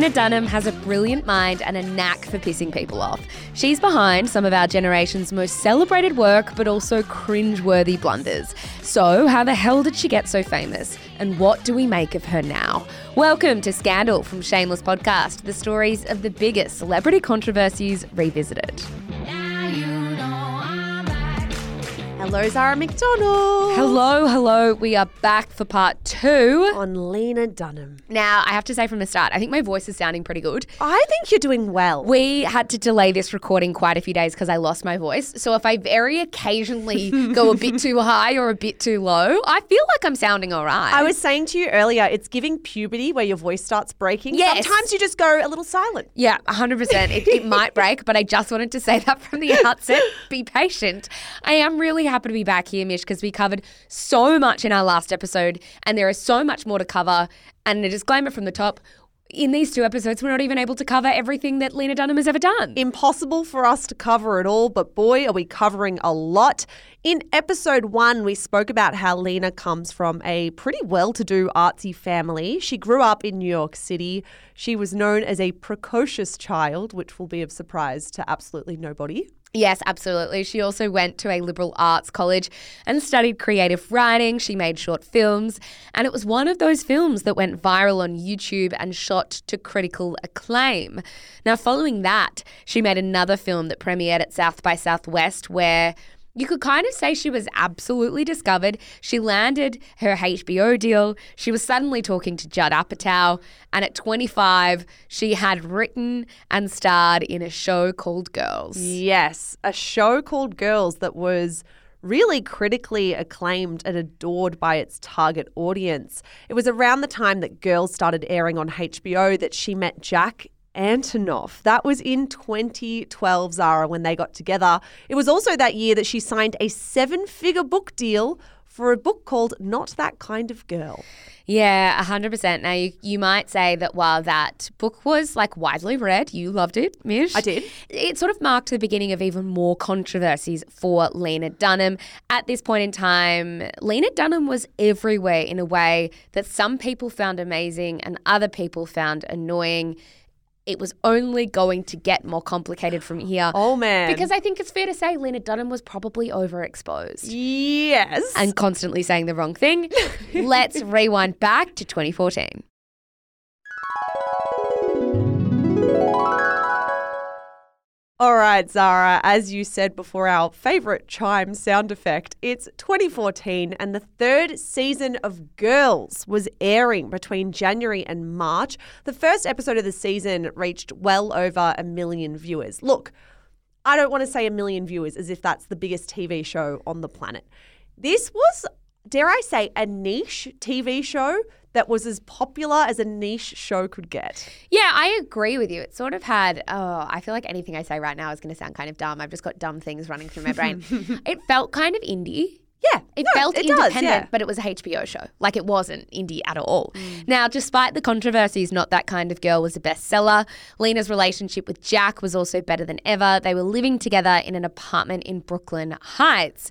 Lena Dunham has a brilliant mind and a knack for pissing people off. She's behind some of our generation's most celebrated work, but also cringe-worthy blunders. So, how the hell did she get so famous? And what do we make of her now? Welcome to Scandal from Shameless Podcast, the stories of the biggest celebrity controversies revisited. Hello, Zara McDonald. Hello, hello. We are back for part two. On Lena Dunham. Now, I have to say from the start, I think my voice is sounding pretty good. I think you're doing well. We had to delay this recording quite a few days because I lost my voice. So if I very occasionally go a bit too high or a bit too low, I feel like I'm sounding all right. I was saying to you earlier, it's giving puberty where your voice starts breaking. Yes. Sometimes you just go a little silent. Yeah, 100%. It, it might break, but I just wanted to say that from the outset. Be patient. I am really happy to be back here, Mish, because we covered so much in our last episode, and there is so much more to cover. And a disclaimer from the top in these two episodes, we're not even able to cover everything that Lena Dunham has ever done. Impossible for us to cover it all, but boy, are we covering a lot. In episode one, we spoke about how Lena comes from a pretty well to do artsy family. She grew up in New York City. She was known as a precocious child, which will be of surprise to absolutely nobody. Yes, absolutely. She also went to a liberal arts college and studied creative writing. She made short films, and it was one of those films that went viral on YouTube and shot to critical acclaim. Now, following that, she made another film that premiered at South by Southwest where you could kind of say she was absolutely discovered. She landed her HBO deal. She was suddenly talking to Judd Apatow. And at 25, she had written and starred in a show called Girls. Yes, a show called Girls that was really critically acclaimed and adored by its target audience. It was around the time that Girls started airing on HBO that she met Jack Antonoff. That was in 2012, Zara, when they got together. It was also that year that she signed a seven figure book deal for a book called Not That Kind of Girl. Yeah, 100%. Now, you, you might say that while that book was like widely read, you loved it, Mish. I did. It sort of marked the beginning of even more controversies for Lena Dunham. At this point in time, Lena Dunham was everywhere in a way that some people found amazing and other people found annoying it was only going to get more complicated from here. Oh, man. Because I think it's fair to say Lena Dunham was probably overexposed. Yes. And constantly saying the wrong thing. Let's rewind back to 2014. All right, Zara, as you said before, our favorite chime sound effect, it's 2014 and the third season of Girls was airing between January and March. The first episode of the season reached well over a million viewers. Look, I don't want to say a million viewers as if that's the biggest TV show on the planet. This was, dare I say, a niche TV show that was as popular as a niche show could get. Yeah, I agree with you. It sort of had, oh, I feel like anything I say right now is going to sound kind of dumb. I've just got dumb things running through my brain. it felt kind of indie. Yeah, It no, felt it independent, does, yeah. but it was a HBO show. Like it wasn't indie at all. Mm. Now, despite the controversies, Not That Kind of Girl was a bestseller. Lena's relationship with Jack was also better than ever. They were living together in an apartment in Brooklyn Heights.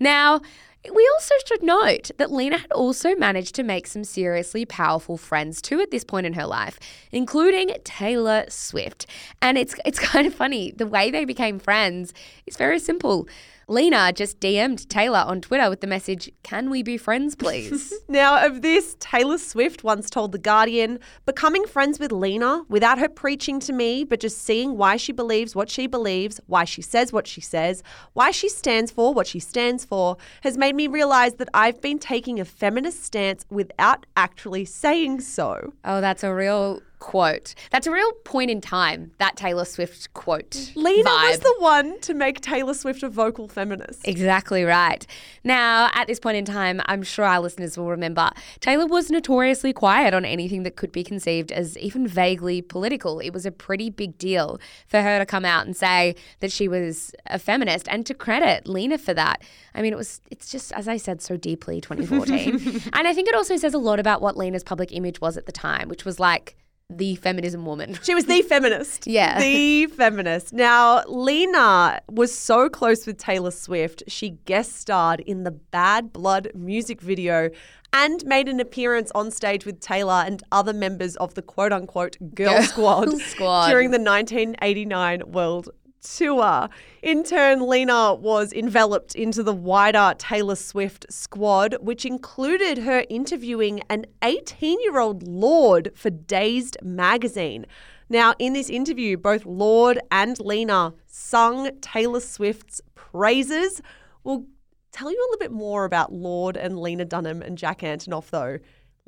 Now, we also should note that Lena had also managed to make some seriously powerful friends too at this point in her life, including Taylor Swift. And it's it's kind of funny the way they became friends is very simple. Lena just DM'd Taylor on Twitter with the message, Can we be friends, please? Now, of this, Taylor Swift once told The Guardian becoming friends with Lena without her preaching to me, but just seeing why she believes what she believes, why she says what she says, why she stands for what she stands for, has made me realize that I've been taking a feminist stance without actually saying so. oh, that's a real quote. That's a real point in time, that Taylor Swift quote. Lena was the one to make Taylor Swift a vocal feminist. Exactly right. Now, at this point in time, I'm sure our listeners will remember Taylor was notoriously quiet on anything that could be conceived as even vaguely political. It was a pretty big deal for her to come out and say that she was a feminist and to credit Lena for that. I mean, it was, it's just, as I said, so deeply 2014. and I think it also says a lot about what Lena's public image was at the time, which was like, the feminism woman. She was the feminist. Yeah. The feminist. Now, Lena was so close with Taylor Swift, she guest starred in the Bad Blood music video and made an appearance on stage with Taylor and other members of the quote unquote Girl, Girl Squad, Squad. during the 1989 World Tour. In turn, Lena was enveloped into the wider Taylor Swift squad, which included her interviewing an 18 year old Lorde for Dazed magazine. Now, in this interview, both Lorde and Lena sung Taylor Swift's praises. We'll tell you a little bit more about Lorde and Lena Dunham and Jack Antonoff, though,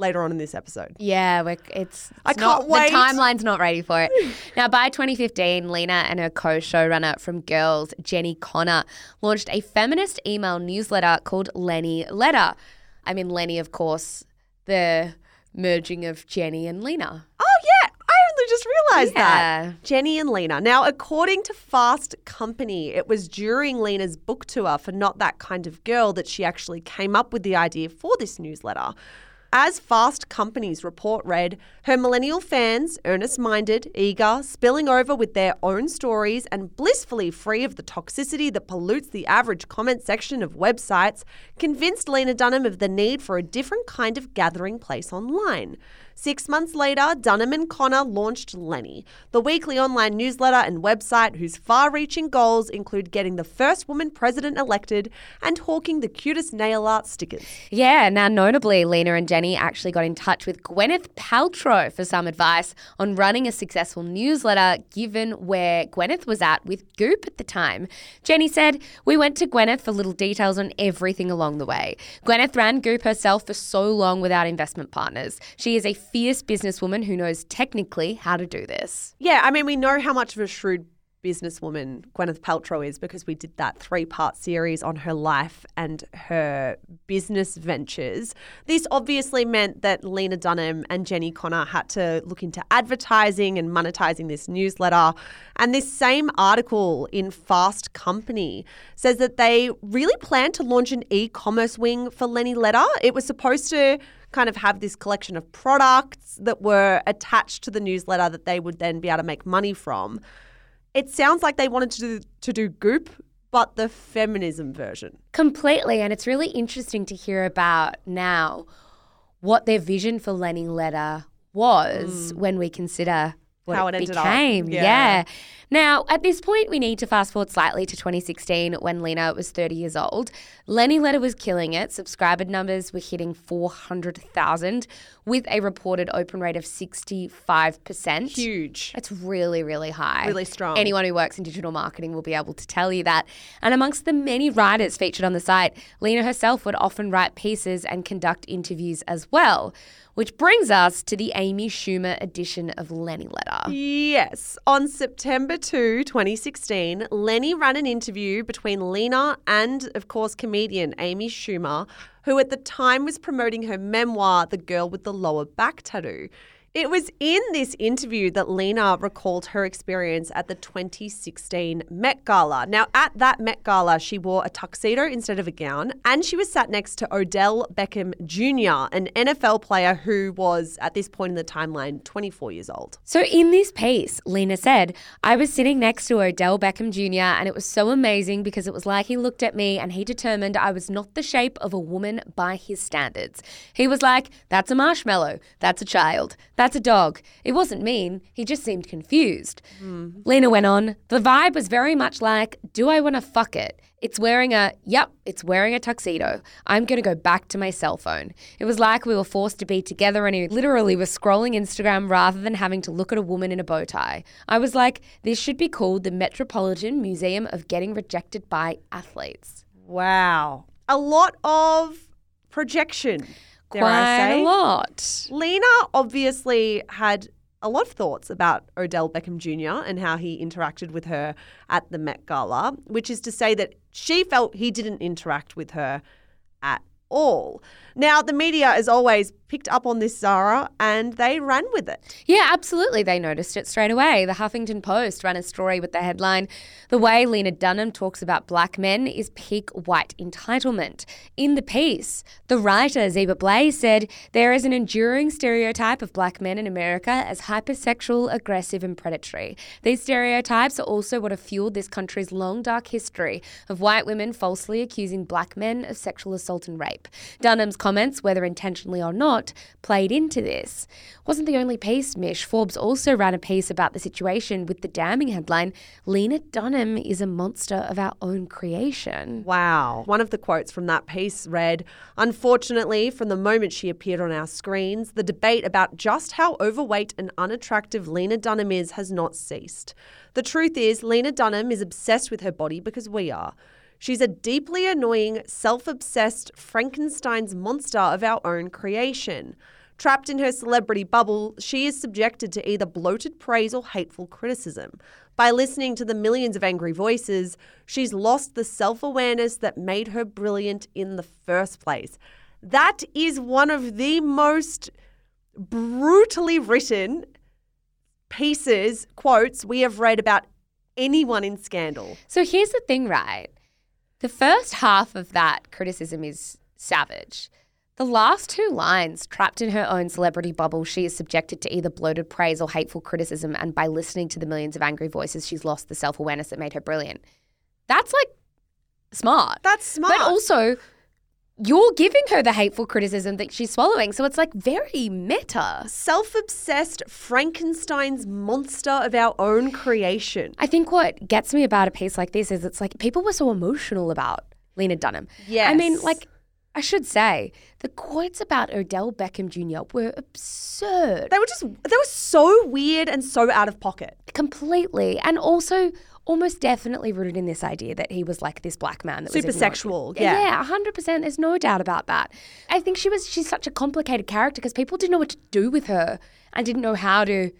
later on in this episode. Yeah, we're, it's, it's I not, can't wait. The timeline's not ready for it. now, by 2015, Lena and her co-showrunner from Girls, Jenni Konner, launched a feminist email newsletter called Lenny Letter. I mean, Lenny, of course, the merging of Jenni and Lena. Oh, yeah. I only just realized Yeah. that. Jenni and Lena. Now, according to Fast Company, it was during Lena's book tour for Not That Kind of Girl that she actually came up with the idea for this newsletter. As Fast Company's report read, her millennial fans, earnest minded, eager, spilling over with their own stories, and blissfully free of the toxicity that pollutes the average comment section of websites, convinced Lena Dunham of the need for a different kind of gathering place online. Six months later, Dunham and Konner launched Lenny, the weekly online newsletter and website whose far reaching goals include getting the first woman president elected and hawking the cutest nail art stickers. Yeah, now notably, Lena and Jenni actually got in touch with Gwyneth Paltrow for some advice on running a successful newsletter, given where Gwyneth was at with Goop at the time. Jenni said, We went to Gwyneth for little details on everything along the way. Gwyneth ran Goop herself for so long without investment partners. She is a fierce businesswoman who knows technically how to do this. Yeah, I mean, we know how much of a shrewd businesswoman Gwyneth Paltrow is because we did that three part series on her life and her business ventures. This obviously meant that Lena Dunham and Jenni Konner had to look into advertising and monetizing this newsletter. And this same article in Fast Company says that they really plan to launch an e commerce wing for Lenny Letter. It was supposed to kind of have this collection of products that were attached to the newsletter that they would then be able to make money from. It sounds like they wanted to do, to do Goop, but the feminism version. Completely. And it's really interesting to hear about now what their vision for Lenny Letter was mm. when we consider what How it, it ended up. became. Yeah. Yeah. Now, at this point, we need to fast forward slightly to 2016 when Lena was 30 years old. Lenny Letter was killing it. Subscriber numbers were hitting 400,000 with a reported open rate of 65%. Huge. That's really, really high. Really strong. Anyone who works in digital marketing will be able to tell you that. And amongst the many writers featured on the site, Lena herself would often write pieces and conduct interviews as well. Which brings us to the Amy Schumer edition of Lenny Letter. Yes. On September 2, 2016, Lenny ran an interview between Lena and, of course, comedian Amy Schumer, who at the time was promoting her memoir, The Girl with the Lower Back Tattoo. It was in this interview that Lena recalled her experience at the 2016 Met Gala. Now, at that Met Gala, she wore a tuxedo instead of a gown, and she was sat next to Odell Beckham Jr., an NFL player who was, at this point in the timeline, 24 years old. So, in this piece, Lena said, I was sitting next to Odell Beckham Jr., and it was so amazing because it was like he looked at me and he determined I was not the shape of a woman by his standards. He was like, That's a marshmallow. That's a child. That's a dog. It wasn't mean. He just seemed confused. Lena went on, The vibe was very much like, Do I want to fuck it? It's wearing a, yep, it's wearing a tuxedo. I'm going to go back to my cell phone. It was like we were forced to be together and he literally was scrolling Instagram rather than having to look at a woman in a bow tie. I was like, this should be called the Metropolitan Museum of Getting Rejected by Athletes. Wow. A lot of projection. Dare I Quite say. a lot. Lena obviously had a lot of thoughts about Odell Beckham Jr. and how he interacted with her at the Met Gala, which is to say that she felt he didn't interact with her at all. Now, the media, is always, picked up on this, Zara, and they ran with it. Yeah, absolutely. They noticed it straight away. The Huffington Post ran a story with the headline The way Lena Dunham talks about black men is peak white entitlement. In the piece, the writer, Zeba Blay, said there is an enduring stereotype of black men in America as hypersexual, aggressive, and predatory. These stereotypes are also what have fueled this country's long, dark history of white women falsely accusing black men of sexual assault and rape. Dunham's comments, whether intentionally or not, played into this. Wasn't the only piece, Mish. Forbes also ran a piece about the situation with the damning headline Lena Dunham is a monster of our own creation. Wow. One of the quotes from that piece read Unfortunately, from the moment she appeared on our screens, the debate about just how overweight and unattractive Lena Dunham is has not ceased. The truth is, Lena Dunham is obsessed with her body because we are. She's a deeply annoying, self obsessed Frankenstein's monster of our own creation. Trapped in her celebrity bubble, she is subjected to either bloated praise or hateful criticism. By listening to the millions of angry voices, she's lost the self awareness that made her brilliant in the first place. That is one of the most brutally written pieces, quotes we have read about anyone in Scandal. So here's the thing, right? The first half of that criticism is savage. The last two lines, trapped in her own celebrity bubble, she is subjected to either bloated praise or hateful criticism, and by listening to the millions of angry voices, she's lost the self awareness that made her brilliant. That's like smart. That's smart. But also, you're giving her the hateful criticism that she's swallowing. So it's like very meta. Self obsessed Frankenstein's monster of our own creation. I think what gets me about a piece like this is it's like people were so emotional about Lena Dunham. Yes. I mean, like, I should say, the quotes about Odell Beckham Jr. were absurd. They were just, they were so weird and so out of pocket. Completely. And also, almost definitely rooted in this idea that he was like this black man that was Super was sexual, yeah. yeah, hundred percent. There's no doubt about that. I think she was she's such a complicated character because people didn't know what to do with her and didn't know how to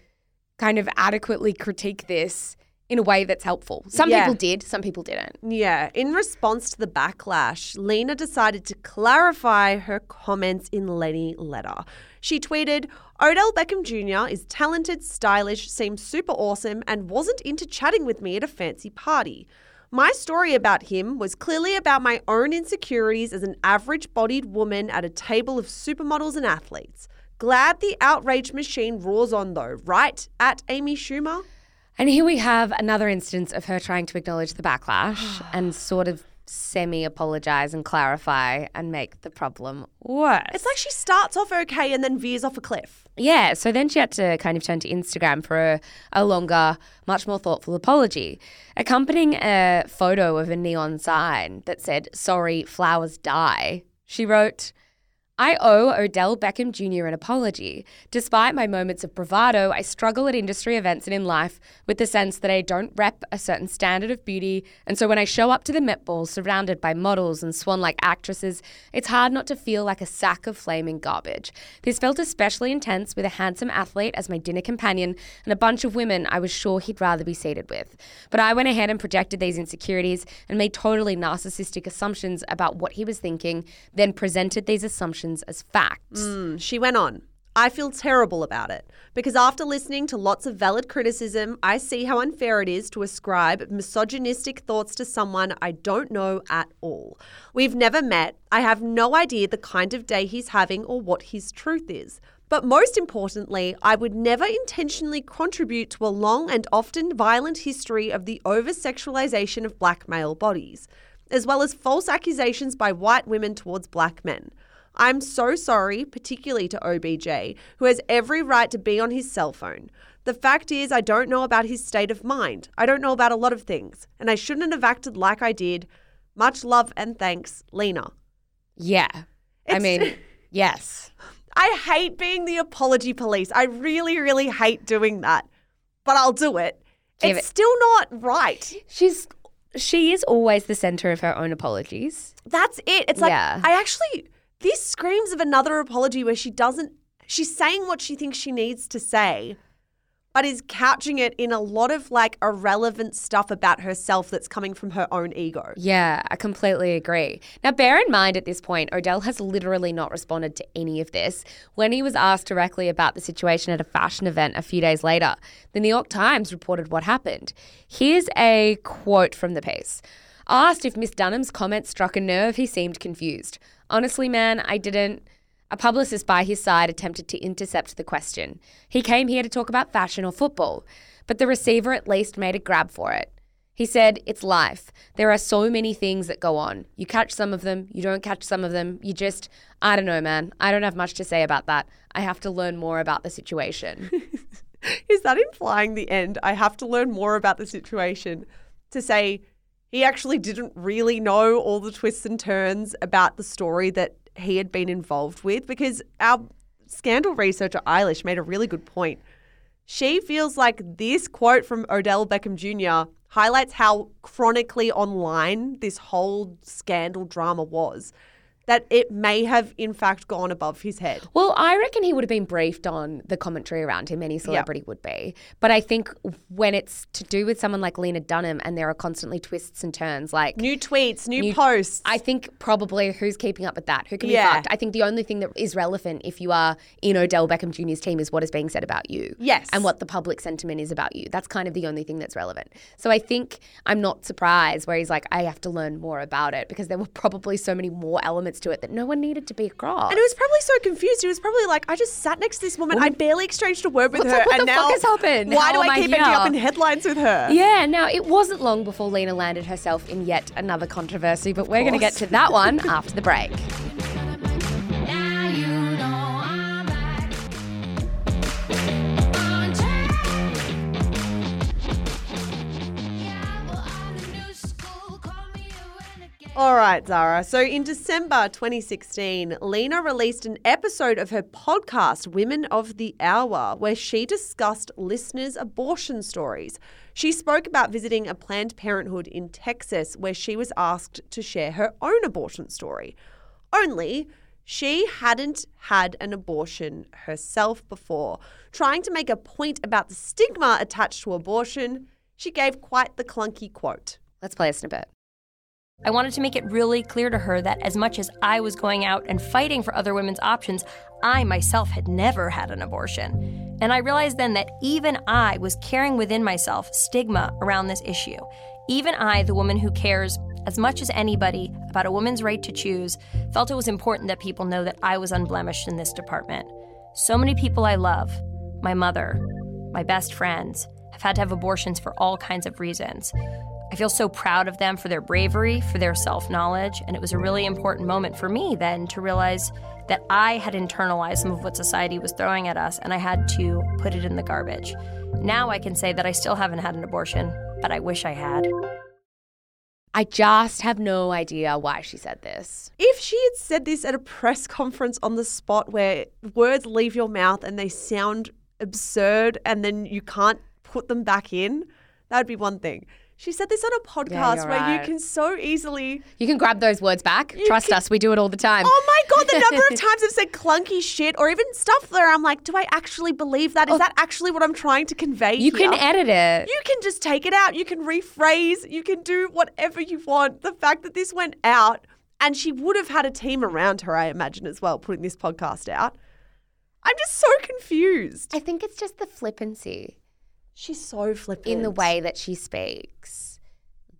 kind of adequately critique this in a way that's helpful. Some Yeah. people did, some people didn't. Yeah, in response to the backlash, Lena decided to clarify her comments in Lenny letter. She tweeted, Odell Beckham Jr. is talented, stylish, seems super awesome, and wasn't into chatting with me at a fancy party. My story about him was clearly about my own insecurities as an average bodied woman at a table of supermodels and athletes. Glad the outrage machine roars on though, right? At Amy Schumer? And here we have another instance of her trying to acknowledge the backlash and sort of semi apologize and clarify and make the problem worse. It's like she starts off okay and then veers off a cliff. Yeah, so then she had to kind of turn to Instagram for a, a longer, much more thoughtful apology, accompanying a photo of a neon sign that said, Sorry, flowers die. She wrote, I owe Odell Beckham Jr. an apology. Despite my moments of bravado, I struggle at industry events and in life with the sense that I don't rep a certain standard of beauty, and so when I show up to the Met Ball surrounded by models and swan like actresses, it's hard not to feel like a sack of flaming garbage. This felt especially intense with a handsome athlete as my dinner companion and a bunch of women I was sure he'd rather be seated with. But I went ahead and projected these insecurities and made totally narcissistic assumptions about what he was thinking, then presented these assumptions as facts. Mm, She went on. I feel terrible about it because after listening to lots of valid criticism, I see how unfair it is to ascribe misogynistic thoughts to someone I don't know at all. We've never met. I have no idea the kind of day he's having or what his truth is. But most importantly, I would never intentionally contribute to a long and often violent history of the over sexualization of black male bodies, as well as false accusations by white women towards black men. I'm so sorry, particularly to OBJ, who has every right to be on his cell phone. The fact is, I don't know about his state of mind. I don't know about a lot of things, and I shouldn't have acted like I did. Much love and thanks, Lena. Yeah. I mean, yes. I hate being the apology police. I really, really hate doing that, but I'll do it. Give it's it- still not right. She's she is always the center of her own apologies. That's it. It's like, Yeah. I actually, this screams of another apology where she doesn't, she's saying what she thinks she needs to say, but is couching it in a lot of like irrelevant stuff about herself that's coming from her own ego. Yeah, I completely agree. Now, bear in mind at this point, Odell has literally not responded to any of this. When he was asked directly about the situation at a fashion event a few days later, the New York Times reported what happened. Here's a quote from the piece. Asked if Miss Dunham's comment struck a nerve, he seemed confused. Honestly, man, I didn't. A publicist by his side attempted to intercept the question. He came here to talk about fashion or football, but the receiver at least made a grab for it. He said, It's life. There are so many things that go on. You catch some of them, you don't catch some of them. You just, I don't know, man. I don't have much to say about that. I have to learn more about the situation. Is that implying the end? I have to learn more about the situation to say he actually didn't really know all the twists and turns about the story that he had been involved with because our scandal researcher Eilish made a really good point. She feels like this quote from Odell Beckham Jr. highlights how chronically online this whole scandal drama was that it may have in fact gone above his head. Well, I reckon he would have been briefed on the commentary around him. Any celebrity yep. would be. But I think when it's to do with someone like Lena Dunham and there are constantly twists and turns, like new tweets, new, new posts. I think probably who's keeping up with that? Who can be yeah. fucked? I think the only thing that is relevant if you are in Odell Beckham Jr.'s team is what is being said about you. Yes. And what the public sentiment is about you. That's kind of the only thing that's relevant. So I think I'm not surprised where he's like, I have to learn more about it because there were probably so many more elements to it that no one needed to be across. And he was probably so confused. He was probably like, I just sat next to this woman. Well, I barely exchanged a word with her. Like, and now, has happened? Why How do oh I keep ending up in headlines with her? Yeah, now it wasn't long before Lena landed herself in yet another controversy, but we're going to get to that one after the break. All right, Zara. So in December 2016, Lena released an episode of her podcast, Women of the Hour, where she discussed listeners' abortion stories. She spoke about visiting a Planned Parenthood in Texas where she was asked to share her own abortion story. Only, she hadn't had an abortion herself before. Trying to make a point about the stigma attached to abortion, she gave quite the clunky quote. Let's play a snippet. I wanted to make it really clear to her that as much as I was going out and fighting for other women's options, I myself had never had an abortion. And I realized then that even I was carrying within myself stigma around this issue. Even I, the woman who cares as much as anybody about a woman's right to choose, felt it was important that people know that I was unblemished in this department. So many people I love, my mother, my best friends, have had to have abortions for all kinds of reasons. I feel so proud of them for their bravery, for their self knowledge, and it was a really important moment for me then to realize that I had internalized some of what society was throwing at us and I had to put it in the garbage. Now I can say that I still haven't had an abortion, but I wish I had. I just have no idea why she said this. If she had said this at a press conference on the spot where words leave your mouth and they sound absurd and then you can't put them back in, that would be one thing. She said this on a podcast yeah, where right. you can so easily. You can grab those words back. Trust can, us, we do it all the time. Oh my God, the number of times I've said clunky shit or even stuff where I'm like, do I actually believe that? Is oh, that actually what I'm trying to convey? You here? can edit it. You can just take it out. You can rephrase. You can do whatever you want. The fact that this went out and she would have had a team around her, I imagine, as well, putting this podcast out. I'm just so confused. I think it's just the flippancy. She's so flippant. In the way that she speaks,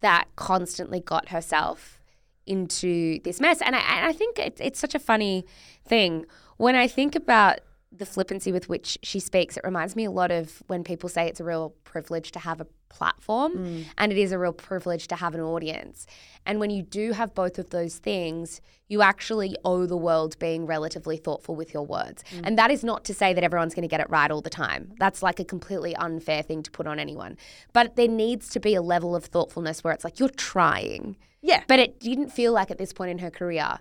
that constantly got herself into this mess. And I, and I think it's, it's such a funny thing. When I think about the flippancy with which she speaks, it reminds me a lot of when people say it's a real privilege to have a platform mm. and it is a real privilege to have an audience. And when you do have both of those things, you actually owe the world being relatively thoughtful with your words. Mm. And that is not to say that everyone's going to get it right all the time. That's like a completely unfair thing to put on anyone. But there needs to be a level of thoughtfulness where it's like you're trying. Yeah. But it didn't feel like at this point in her career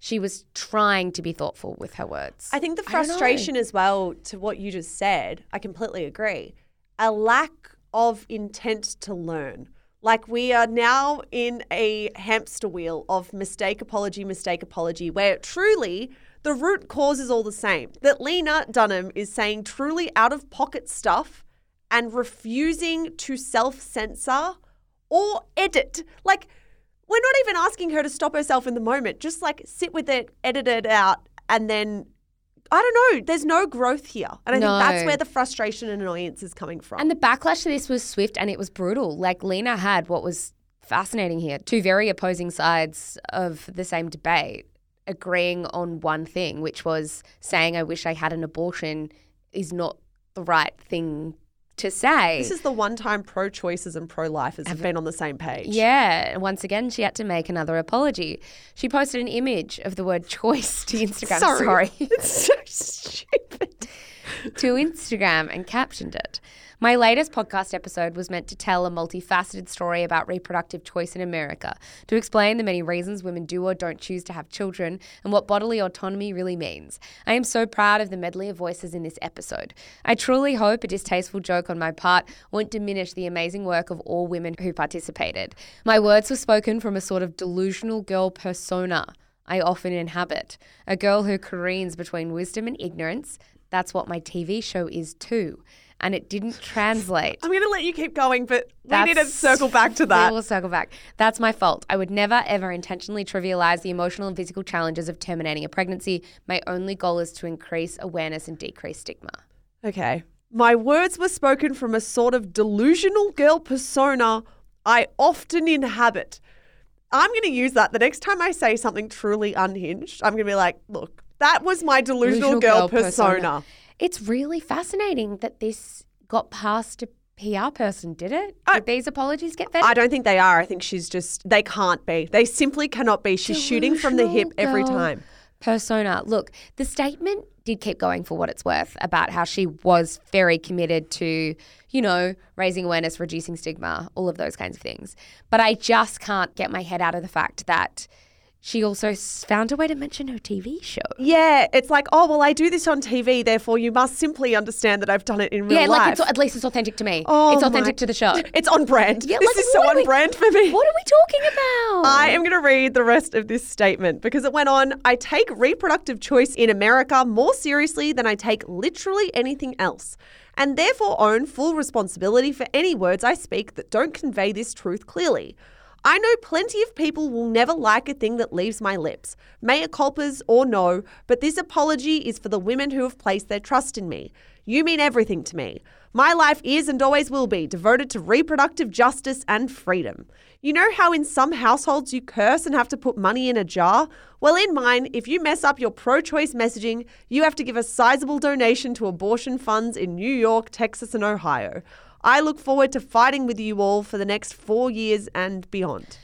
she was trying to be thoughtful with her words. I think the frustration as well to what you just said, I completely agree. A lack of intent to learn. Like we are now in a hamster wheel of mistake apology, mistake apology, where truly the root cause is all the same. That Lena Dunham is saying truly out of pocket stuff and refusing to self censor or edit. Like, we're not even asking her to stop herself in the moment. Just like sit with it, edit it out, and then I don't know. There's no growth here. And I No. think that's where the frustration and annoyance is coming from. And the backlash to this was swift and it was brutal. Like Lena had what was fascinating here two very opposing sides of the same debate agreeing on one thing, which was saying, I wish I had an abortion is not the right thing to say. this is the one time pro choicers and pro lifers have been on the same page. Yeah, once again, she had to make another apology. She posted an image of the word choice to Instagram. Sorry. Sorry. It's so stupid. to Instagram and captioned it. My latest podcast episode was meant to tell a multifaceted story about reproductive choice in America, to explain the many reasons women do or don't choose to have children and what bodily autonomy really means. I am so proud of the medley of voices in this episode. I truly hope a distasteful joke on my part won't diminish the amazing work of all women who participated. My words were spoken from a sort of delusional girl persona. I often inhabit. A girl who careens between wisdom and ignorance. That's what my TV show is too. And it didn't translate. I'm going to let you keep going, but we need to circle back to that. We will circle back. That's my fault. I would never, ever intentionally trivialize the emotional and physical challenges of terminating a pregnancy. My only goal is to increase awareness and decrease stigma. Okay. My words were spoken from a sort of delusional girl persona I often inhabit. I'm going to use that the next time I say something truly unhinged. I'm going to be like, look, that was my delusional, girl, persona. It's really fascinating that this got past a PR person, did it? Did these apologies get vetted? I don't think they are. I think she's just, they can't be. They simply cannot be. She's shooting from the hip every time. Persona. Look, the statement did keep going for what it's worth about how she was very committed to, you know, raising awareness, reducing stigma, all of those kinds of things. But I just can't get my head out of the fact that she also found a way to mention her TV show. Yeah, it's like, oh, well, I do this on TV, therefore you must simply understand that I've done it in real life. yeah, life. like it's, at least it's authentic to me. Oh it's my- authentic to the show. It's on brand. Yeah, this like, is so on we- brand for me. What are we talking about? I am going to read the rest of this statement because it went on. I take reproductive choice in America more seriously than I take literally anything else, and therefore own full responsibility for any words I speak that don't convey this truth clearly. I know plenty of people will never like a thing that leaves my lips, mea culpas or no, but this apology is for the women who have placed their trust in me. You mean everything to me. My life is and always will be devoted to reproductive justice and freedom. You know how in some households you curse and have to put money in a jar? Well, in mine, if you mess up your pro choice messaging, you have to give a sizable donation to abortion funds in New York, Texas, and Ohio. I look forward to fighting with you all for the next four years and beyond.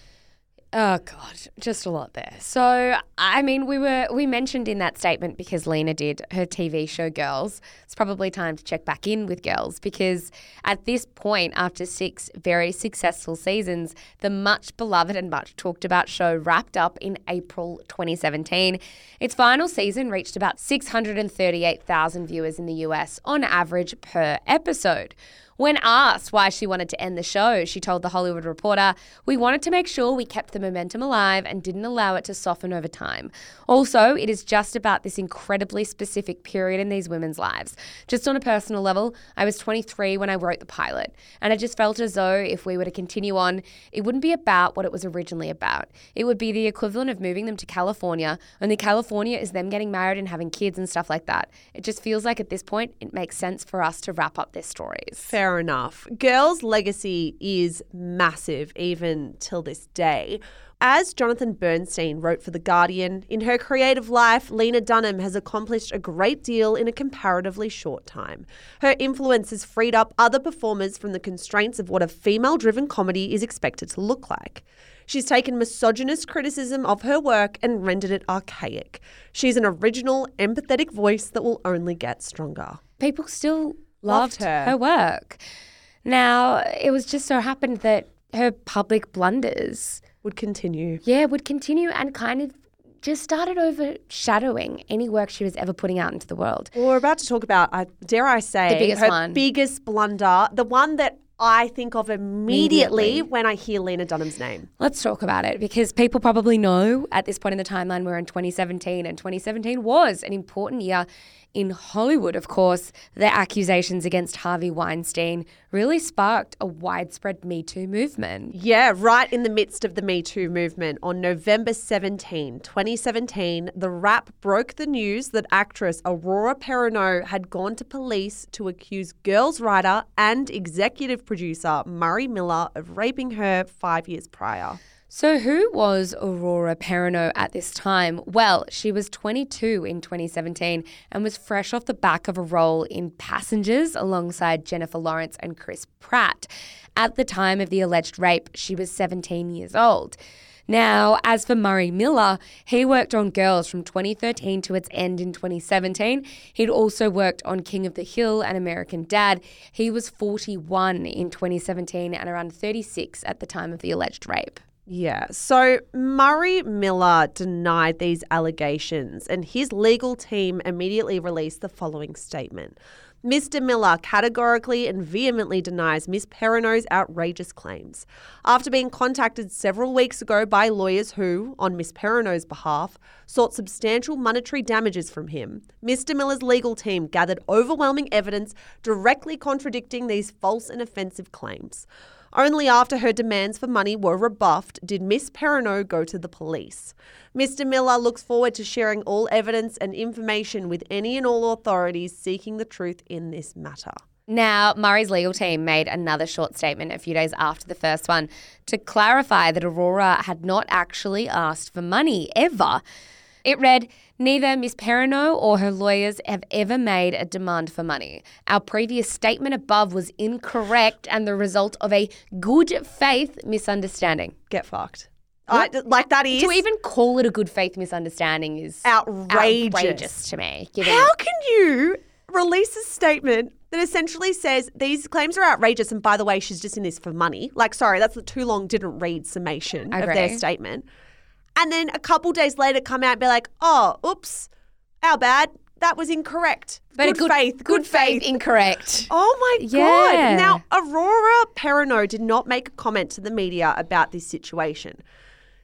Oh god, just a lot there. So, I mean, we were we mentioned in that statement because Lena did her TV show Girls. It's probably time to check back in with Girls because at this point after 6 very successful seasons, the much beloved and much talked about show wrapped up in April 2017. Its final season reached about 638,000 viewers in the US on average per episode. When asked why she wanted to end the show, she told The Hollywood Reporter, We wanted to make sure we kept the momentum alive and didn't allow it to soften over time. Also, it is just about this incredibly specific period in these women's lives. Just on a personal level, I was 23 when I wrote the pilot, and I just felt as though if we were to continue on, it wouldn't be about what it was originally about. It would be the equivalent of moving them to California, only California is them getting married and having kids and stuff like that. It just feels like at this point, it makes sense for us to wrap up their stories. Fair enough. Girls' legacy is massive even till this day. As Jonathan Bernstein wrote for The Guardian, in her creative life, Lena Dunham has accomplished a great deal in a comparatively short time. Her influence has freed up other performers from the constraints of what a female driven comedy is expected to look like. She's taken misogynist criticism of her work and rendered it archaic. She's an original, empathetic voice that will only get stronger. people still Loved loved, her. her. work. Now, it was just so happened that her public blunders, Would continue. yeah, would continue and kind of just started overshadowing any work she was ever putting out into the world. Well, we're about to talk about, uh, dare I say, The biggest her one. biggest blunder, the one that I think of immediately, Immediately. when I hear Lena Dunham's name. Let's talk about it because people probably know at this point in the timeline we're in 2017, and 2017 was an important year in Hollywood, of course. The accusations against Harvey Weinstein really sparked a widespread Me Too movement. Yeah, right in the midst of the Me Too movement. On November 17, 2017, TheWrap broke the news that actress Aurora Perrineau had gone to police to accuse Girls writer and executive producer Murray Miller of raping her five years prior. So, who was Aurora Perrineau at this time? Well, she was 22 in 2017 and was fresh off the back of a role in Passengers alongside Jennifer Lawrence and Chris Pratt. At the time of the alleged rape, she was 17 years old. Now, as for Murray Miller, he worked on Girls from 2013 to its end in 2017. He'd also worked on King of the Hill and American Dad. He was 41 in 2017 and around 36 at the time of the alleged rape. Yeah. So Murray Miller denied these allegations, and his legal team immediately released the following statement. Mr. Miller categorically and vehemently denies Miss Perrineau's outrageous claims. After being contacted several weeks ago by lawyers who, on Miss Perrineau's behalf, sought substantial monetary damages from him, Mr. Miller's legal team gathered overwhelming evidence directly contradicting these false and offensive claims. Only after her demands for money were rebuffed did Miss Perrineau go to the police. Mr. Miller looks forward to sharing all evidence and information with any and all authorities seeking the truth in this matter. Now, Murray's legal team made another short statement a few days after the first one to clarify that Aurora had not actually asked for money ever. It read, Neither Miss Perrineau or her lawyers have ever made a demand for money. Our previous statement above was incorrect and the result of a good faith misunderstanding. Get fucked. I, like that is To even call it a good faith misunderstanding is outrageous. outrageous to me. Given How can you release a statement that essentially says these claims are outrageous and by the way, she's just in this for money? Like, sorry, that's the too long didn't read summation of their statement. And then a couple days later come out and be like, oh, oops, our bad. That was incorrect. but good, good faith. good faith incorrect. Oh my Yeah. God. Now, Aurora Perrineau did not make a comment to the media about this situation.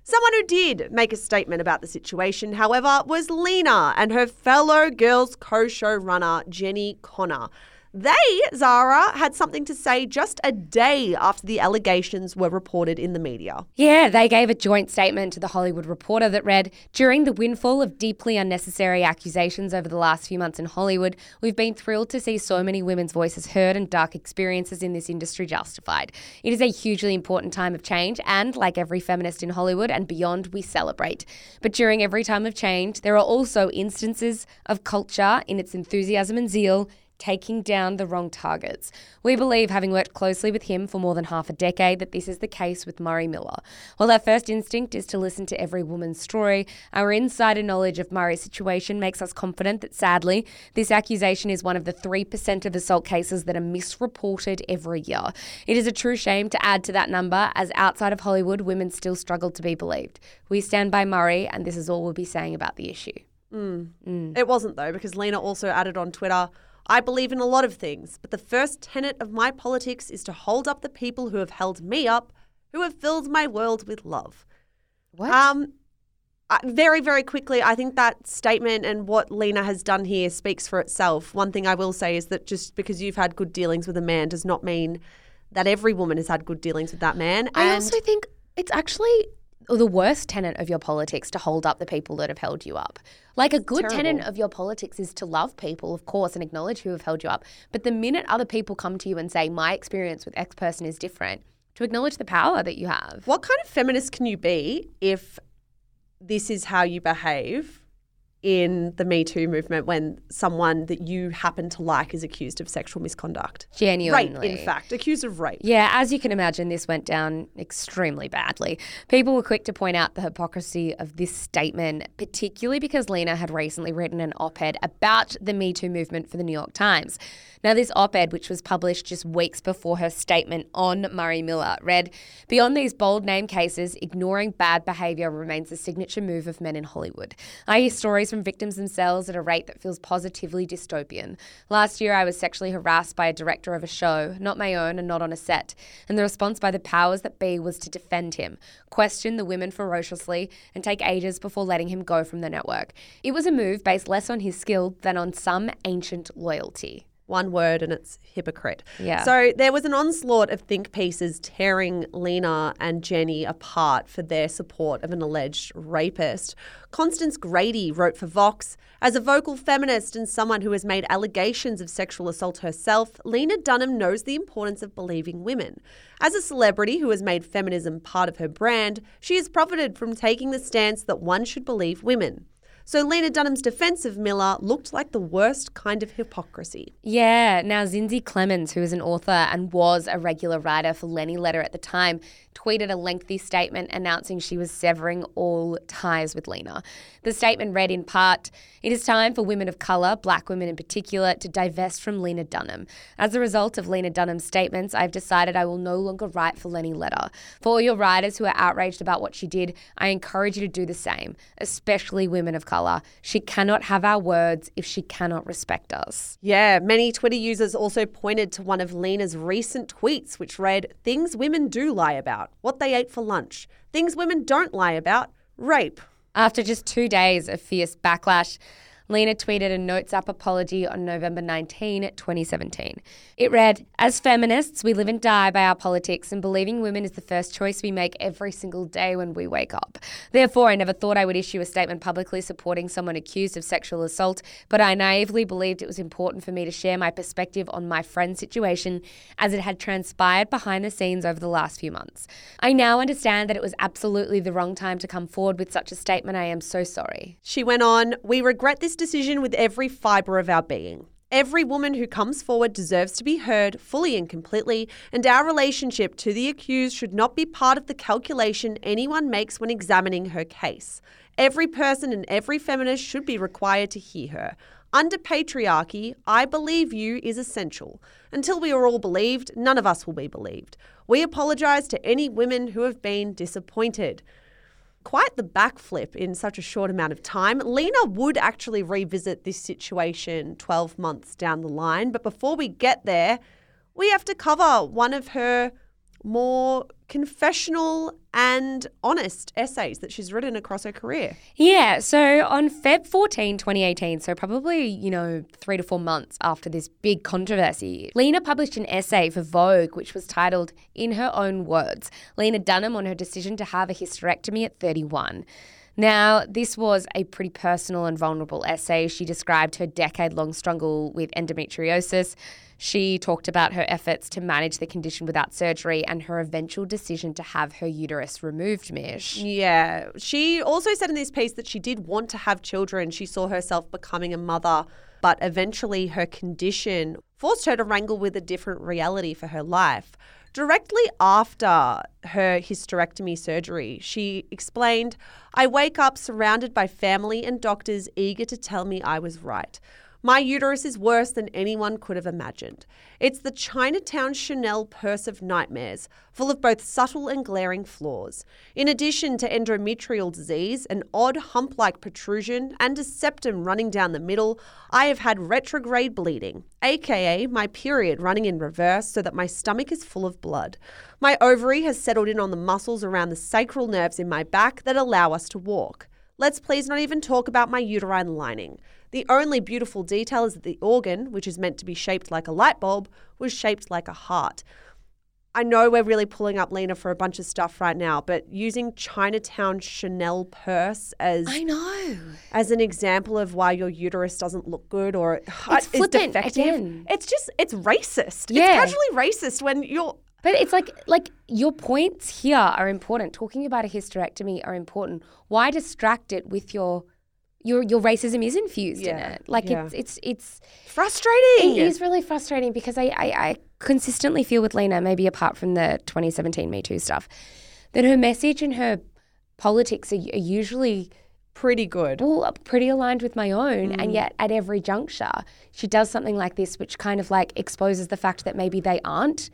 Someone who did make a statement about the situation, however, was Lena and her fellow girls co showrunner, Jenni Konner. They, Zara, had something to say just a day after the allegations were reported in the media. Yeah, they gave a joint statement to the Hollywood Reporter that read During the windfall of deeply unnecessary accusations over the last few months in Hollywood, we've been thrilled to see so many women's voices heard and dark experiences in this industry justified. It is a hugely important time of change, and like every feminist in Hollywood and beyond, we celebrate. But during every time of change, there are also instances of culture in its enthusiasm and zeal taking down the wrong targets. We believe, having worked closely with him for more than half a decade, that this is the case with Murray Miller. While our first instinct is to listen to every woman's story, our insider knowledge of Murray's situation makes us confident that sadly, this accusation is one of the 3% of assault cases that are misreported every year. It is a true shame to add to that number, as outside of Hollywood, women still struggle to be believed. We stand by Murray, and this is all we'll be saying about the issue. Mm. Mm. It wasn't, though, because Lena also added on Twitter I believe in a lot of things, but the first tenet of my politics is to hold up the people who have held me up, who have filled my world with love. What? Um, I- very, very quickly, I think that statement and what Lena has done here speaks for itself. One thing I will say is that just because you've had good dealings with a man does not mean that every woman has had good dealings with that man. I and also think it's actually the worst tenet of your politics to hold up the people that have held you up. Like a good tenet of your politics is to love people, of course, and acknowledge who have held you up. But the minute other people come to you and say, my experience with X person is different, to acknowledge the power that you have. what kind of feminist can you be if this is how you behave in the Me Too movement when someone that you happen to like is accused of sexual misconduct? Genuinely. Rape, in fact, accused of rape. Yeah, as you can imagine, this went down extremely badly. People were quick to point out the hypocrisy of this statement, particularly because Lena had recently written an op ed about the Me Too movement for the New York Times. Now, this op ed, which was published just weeks before her statement on Murray Miller, read Beyond these bold name cases, ignoring bad behaviour remains a signature move of men in Hollywood. I hear stories from victims themselves at a rate that feels positively dystopian. Last year, I was sexually harassed by a director of a show, not my own and not on a set, and the response by the powers that be was to defend him, question the women ferociously, and take ages before letting him go from the network. It was a move based less on his skill than on some ancient loyalty one word and it's hypocrite. Yeah. So there was an onslaught of think pieces tearing Lena and Jenni apart for their support of an alleged rapist. Constance Grady wrote for Vox As a vocal feminist and someone who has made allegations of sexual assault herself, Lena Dunham knows the importance of believing women. As a celebrity who has made feminism part of her brand, she has profited from taking the stance that one should believe women. So Lena Dunham's defense of Miller looked like the worst kind of hypocrisy. Yeah. Now, Zinzi Clemmons, who is an author and was a regular writer for Lenny Letter at the time, tweeted a lengthy statement announcing she was severing all ties with Lena. The statement read in part It is time for women of colour, black women in particular, to divest from Lena Dunham. As a result of Lena Dunham's statements, I've decided I will no longer write for Lenny Letter. For all your writers who are outraged about what she did, I encourage you to do the same, especially women of colour. She cannot have our words if she cannot respect us. Yeah, many Twitter users also pointed to one of Lena's recent tweets, which read Things women do lie about, what they ate for lunch. Things women don't lie about, rape. After just two days of fierce backlash, Lena tweeted a Notes app apology on November 19, 2017. It read As feminists, we live and die by our politics, and believing women is the first choice we make every single day when we wake up. Therefore, I never thought I would issue a statement publicly supporting someone accused of sexual assault, but I naively believed it was important for me to share my perspective on my friend's situation as it had transpired behind the scenes over the last few months. I now understand that it was absolutely the wrong time to come forward with such a statement. I am so sorry. She went on, We regret this decision with every fibre of our being. Every woman who comes forward deserves to be heard fully and completely, and our relationship to the accused should not be part of the calculation anyone makes when examining her case. Every person and every feminist should be required to hear her. Under patriarchy, I believe you is essential. Until we are all believed, none of us will be believed. We apologise to any women who have been disappointed quite the backflip in such a short amount of time. Lena would actually revisit this situation 12 months down the line, but before we get there, we have to cover one of her more confessional and honest essays that she's written across her career. Yeah, so on Feb 14, 2018, so probably, you know, three to four months after this big controversy, Lena published an essay for Vogue which was titled, In Her Own Words, Lena Dunham on her decision to have a hysterectomy at 31. Now, this was a pretty personal and vulnerable essay. She described her decade long struggle with endometriosis. She talked about her efforts to manage the condition without surgery and her eventual decision to have her uterus removed, Mish. Yeah. She also said in this piece that she did want to have children. She saw herself becoming a mother, but eventually her condition forced her to wrangle with a different reality for her life. Directly after her hysterectomy surgery, she explained, I wake up surrounded by family and doctors eager to tell me I was right. My uterus is worse than anyone could have imagined. It's the Chinatown Chanel purse of nightmares, full of both subtle and glaring flaws. In addition to endometrial disease, an odd hump like protrusion, and a septum running down the middle, I have had retrograde bleeding, aka my period running in reverse so that my stomach is full of blood. My ovary has settled in on the muscles around the sacral nerves in my back that allow us to walk. Let's please not even talk about my uterine lining. The only beautiful detail is that the organ, which is meant to be shaped like a light bulb, was shaped like a heart. I know we're really pulling up Lena for a bunch of stuff right now, but using Chinatown Chanel purse as I know as an example of why your uterus doesn't look good or it's is defective, again. it's just it's racist. Yeah. It's casually racist when you're But it's like like your points here are important. Talking about a hysterectomy are important. Why distract it with your your your racism is infused in it. Like yeah. it's it's it's frustrating. it is really frustrating because I, I I consistently feel with Lena, maybe apart from the 2017 Me Too stuff, that her message and her politics are, are usually pretty good. well, uh, pretty aligned with my own. And mm. yet, at every juncture, she does something like this, which kind of like exposes the fact that maybe they aren't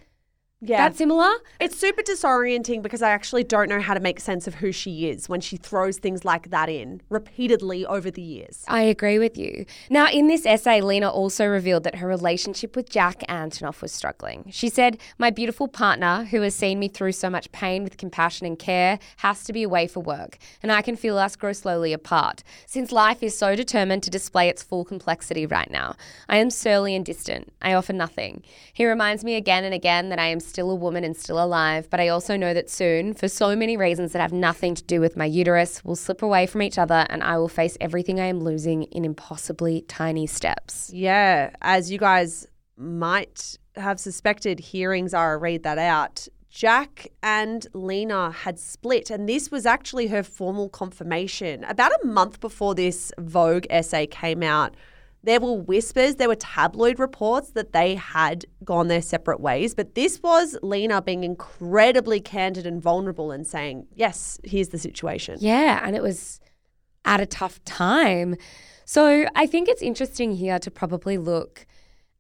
Yeah. that similar. It's super disorienting because I actually don't know how to make sense of who she is when she throws things like that in repeatedly over the years. I agree with you. Now, in this essay, Lena also revealed that her relationship with Jack Antonoff was struggling. She said, My beautiful partner, who has seen me through so much pain with compassion and care, has to be away for work, and I can feel us grow slowly apart. Since life is so determined to display its full complexity right now, I am surly and distant. I offer nothing. He reminds me again and again that I am still a woman and still alive, but I also know that soon, for so many reasons that have nothing to do with my uterus, we'll slip away from each other and I will face everything I am losing in impossibly tiny steps. Yeah, as you guys might have suspected, hearing Zara read that out, Jack and Lena had split, and this was actually her formal confirmation. About a month before this Vogue essay came out, there were whispers, there were tabloid reports that they had gone their separate ways, but this was Lena being incredibly candid and vulnerable and saying, Yes, here's the situation. Yeah, and it was at a tough time. So I think it's interesting here to probably look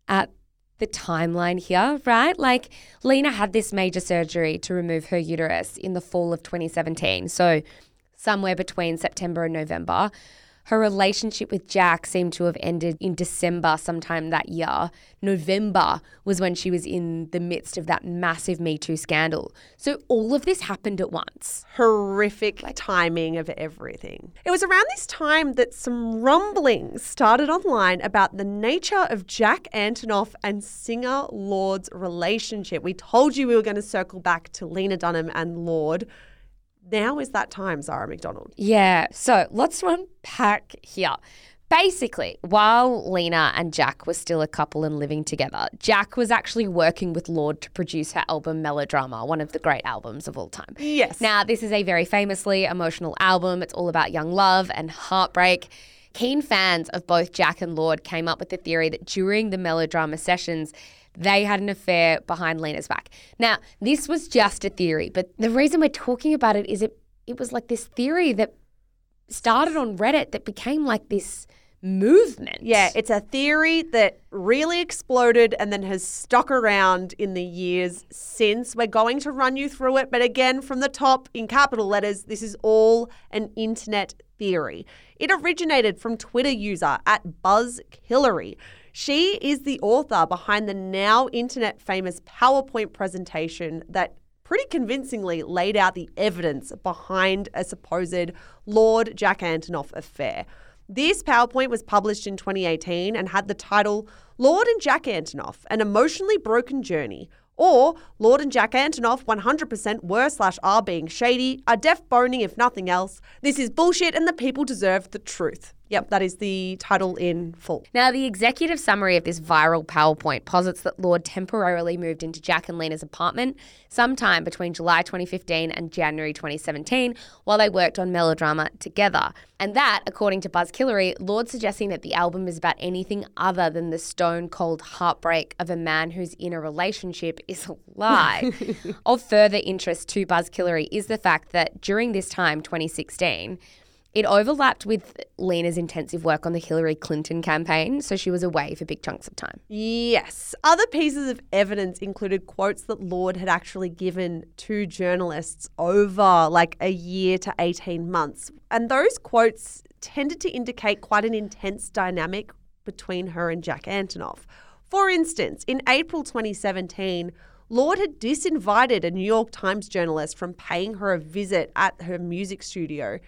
at the timeline here, right? Like Lena had this major surgery to remove her uterus in the fall of 2017. So somewhere between September and November. Her relationship with Jack seemed to have ended in December sometime that year. November was when she was in the midst of that massive Me Too scandal. So all of this happened at once. horrific timing of everything. It was around this time that some rumblings started online about the nature of Jack Antonoff and singer Lorde's relationship. We told you we were going to circle back to Lena Dunham and Lorde. Now is that time, Zara McDonald. Yeah, so let's unpack here. Basically, while Lena and Jack were still a couple and living together, Jack was actually working with Lorde to produce her album Melodrama, one of the great albums of all time. Yes. Now, this is a very famously emotional album. It's all about young love and heartbreak. Keen fans of both Jack and Lorde came up with the theory that during the melodrama sessions, they had an affair behind Lena's back. Now, this was just a theory, but the reason we're talking about it is it it was like this theory that started on Reddit that became like this movement. Yeah, it's a theory that really exploded and then has stuck around in the years since. We're going to run you through it, but again, from the top in capital letters, this is all an internet theory. It originated from Twitter user at Buzz BuzzKillery. She is the author behind the now internet famous PowerPoint presentation that pretty convincingly laid out the evidence behind a supposed Lorde Jack Antonoff affair. This PowerPoint was published in 2018 and had the title Lorde and Jack Antonoff An Emotionally Broken Journey. Or Lorde and Jack Antonoff 100% were slash are being shady, are deaf boning if nothing else. This is bullshit and the people deserve the truth. Yep, that is the title in full. Now, the executive summary of this viral PowerPoint posits that Lorde temporarily moved into Jack and Lena's apartment sometime between July 2015 and January 2017 while they worked on melodrama together. And that, according to BuzzKillery, Lorde suggesting that the album is about anything other than the stone cold heartbreak of a man who's in a relationship is a lie. of further interest to BuzzKillery is the fact that during this time, 2016, it overlapped with Lena's intensive work on the Hillary Clinton campaign, so she was away for big chunks of time. Yes. Other pieces of evidence included quotes that Lorde had actually given to journalists over like a year to 18 months. And those quotes tended to indicate quite an intense dynamic between her and Jack Antonoff. For instance, in April 2017, Lorde had disinvited a New York Times journalist from paying her a visit at her music studio.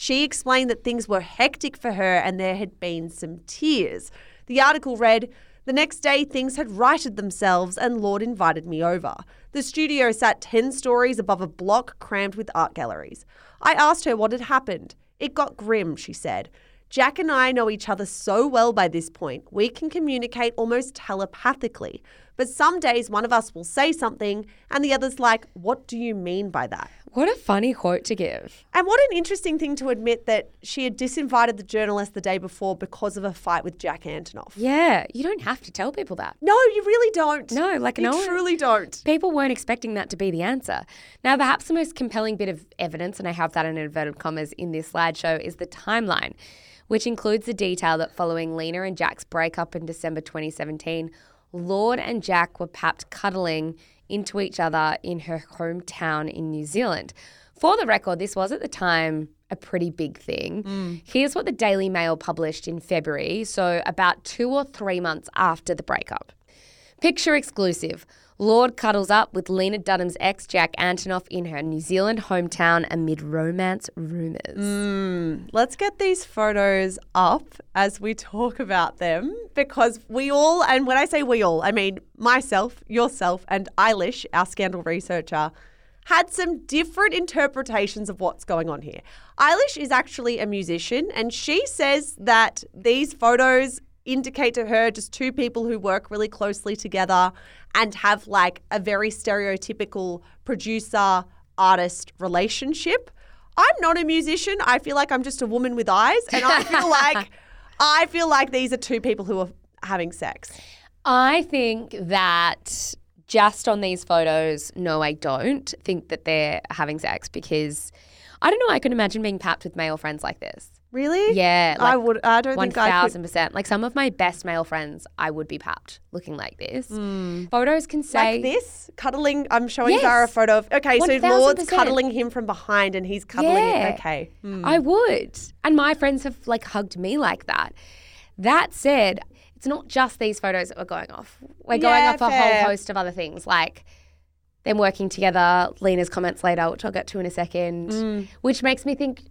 She explained that things were hectic for her and there had been some tears. The article read, the next day, things had righted themselves, and Lorde invited me over. The studio sat 10 stories above a block crammed with art galleries. I asked her what had happened. It got grim, she said. Jack and I know each other so well by this point, we can communicate almost telepathically. But some days one of us will say something and the other's like, What do you mean by that? What a funny quote to give. And what an interesting thing to admit that she had disinvited the journalist the day before because of a fight with Jack Antonoff. Yeah, you don't have to tell people that. No, you really don't. No, like you no truly don't. People weren't expecting that to be the answer. Now, perhaps the most compelling bit of evidence, and I have that in inverted commas in this slideshow, is the timeline, which includes the detail that following Lena and Jack's breakup in December 2017, Lorde and Jack were papped cuddling into each other in her hometown in New Zealand. For the record, this was at the time a pretty big thing. Mm. Here's what the Daily Mail published in February, so about two or three months after the breakup. Picture exclusive. Lorde cuddles up with Lena Dunham's ex Jack Antonoff in her New Zealand hometown amid romance rumours. Hmm. Let's get these photos up as we talk about them because we all, and when I say we all, I mean myself, yourself, and Eilish, our scandal researcher, had some different interpretations of what's going on here. Eilish is actually a musician, and she says that these photos indicate to her just two people who work really closely together and have like a very stereotypical producer artist relationship. I'm not a musician. I feel like I'm just a woman with eyes, and I feel like I feel like these are two people who are having sex. I think that just on these photos, no, I don't think that they're having sex because I don't know. I can imagine being papped with male friends like this. Really? Yeah, I would. I don't think I could. thousand percent. Like some of my best male friends, I would be papped looking like this. Photos can say Like this, cuddling. I'm showing Yes. Zara a photo of. Okay, so 1000%. Lorde's cuddling him from behind, and he's cuddling. Yeah. It. Okay. I would. And my friends have like hugged me like that. That said, it's not just these photos that we're going off. We're going Yeah, off a fair. whole host of other things like them working together, Lena's comments later, which I'll get to in a second, Mm. which makes me think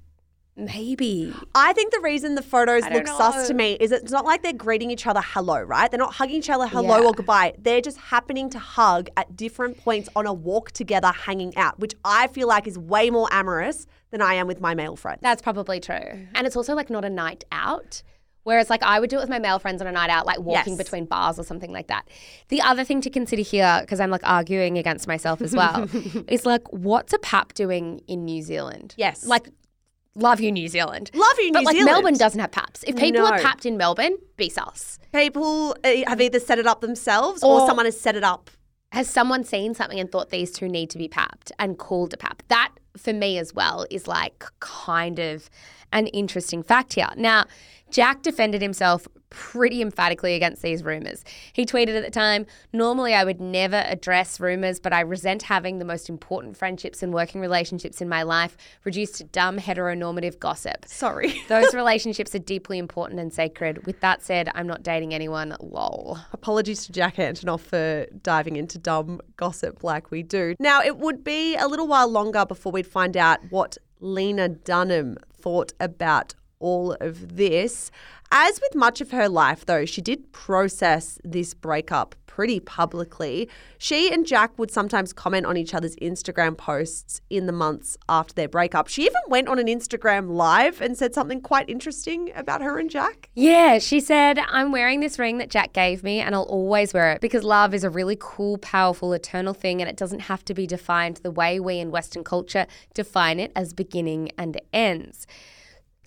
maybe. I think the reason the photos look sus to me is it's not like they're greeting each other hello, right? They're not hugging each other hello Yeah. or goodbye. They're just happening to hug at different points on a walk together, hanging out, which I feel like is way more amorous than I am with my male friends. That's probably true. Mm-hmm. And it's also like not a night out. Whereas, like, I would do it with my male friends on a night out, like walking Yes. between bars or something like that. The other thing to consider here, because I'm like arguing against myself as well, is like, what's a pap doing in New Zealand? Yes. Like, love you, New Zealand. Love you, New Zealand. but like, Zealand. Melbourne doesn't have paps. If people are No. papped in Melbourne, be sus. People uh, have either set it up themselves or, Or- someone has set it up. Has someone seen something and thought these two need to be papped and called a pap? That, for me as well, is like kind of an interesting fact here. Now, Jack defended himself pretty emphatically against these rumors. He tweeted at the time Normally, I would never address rumors, but I resent having the most important friendships and working relationships in my life reduced to dumb heteronormative gossip. Sorry. Those relationships are deeply important and sacred. With that said, I'm not dating anyone. Lol. Apologies to Jack Antonoff for diving into dumb gossip like we do. Now, it would be a little while longer before we'd find out what Lena Dunham thought about all of this. As with much of her life, though, she did process this breakup pretty publicly. She and Jack would sometimes comment on each other's Instagram posts in the months after their breakup. She even went on an Instagram live and said something quite interesting about her and Jack. Yeah, she said, I'm wearing this ring that Jack gave me and I'll always wear it because love is a really cool, powerful, eternal thing and it doesn't have to be defined the way we in Western culture define it as beginning and ends.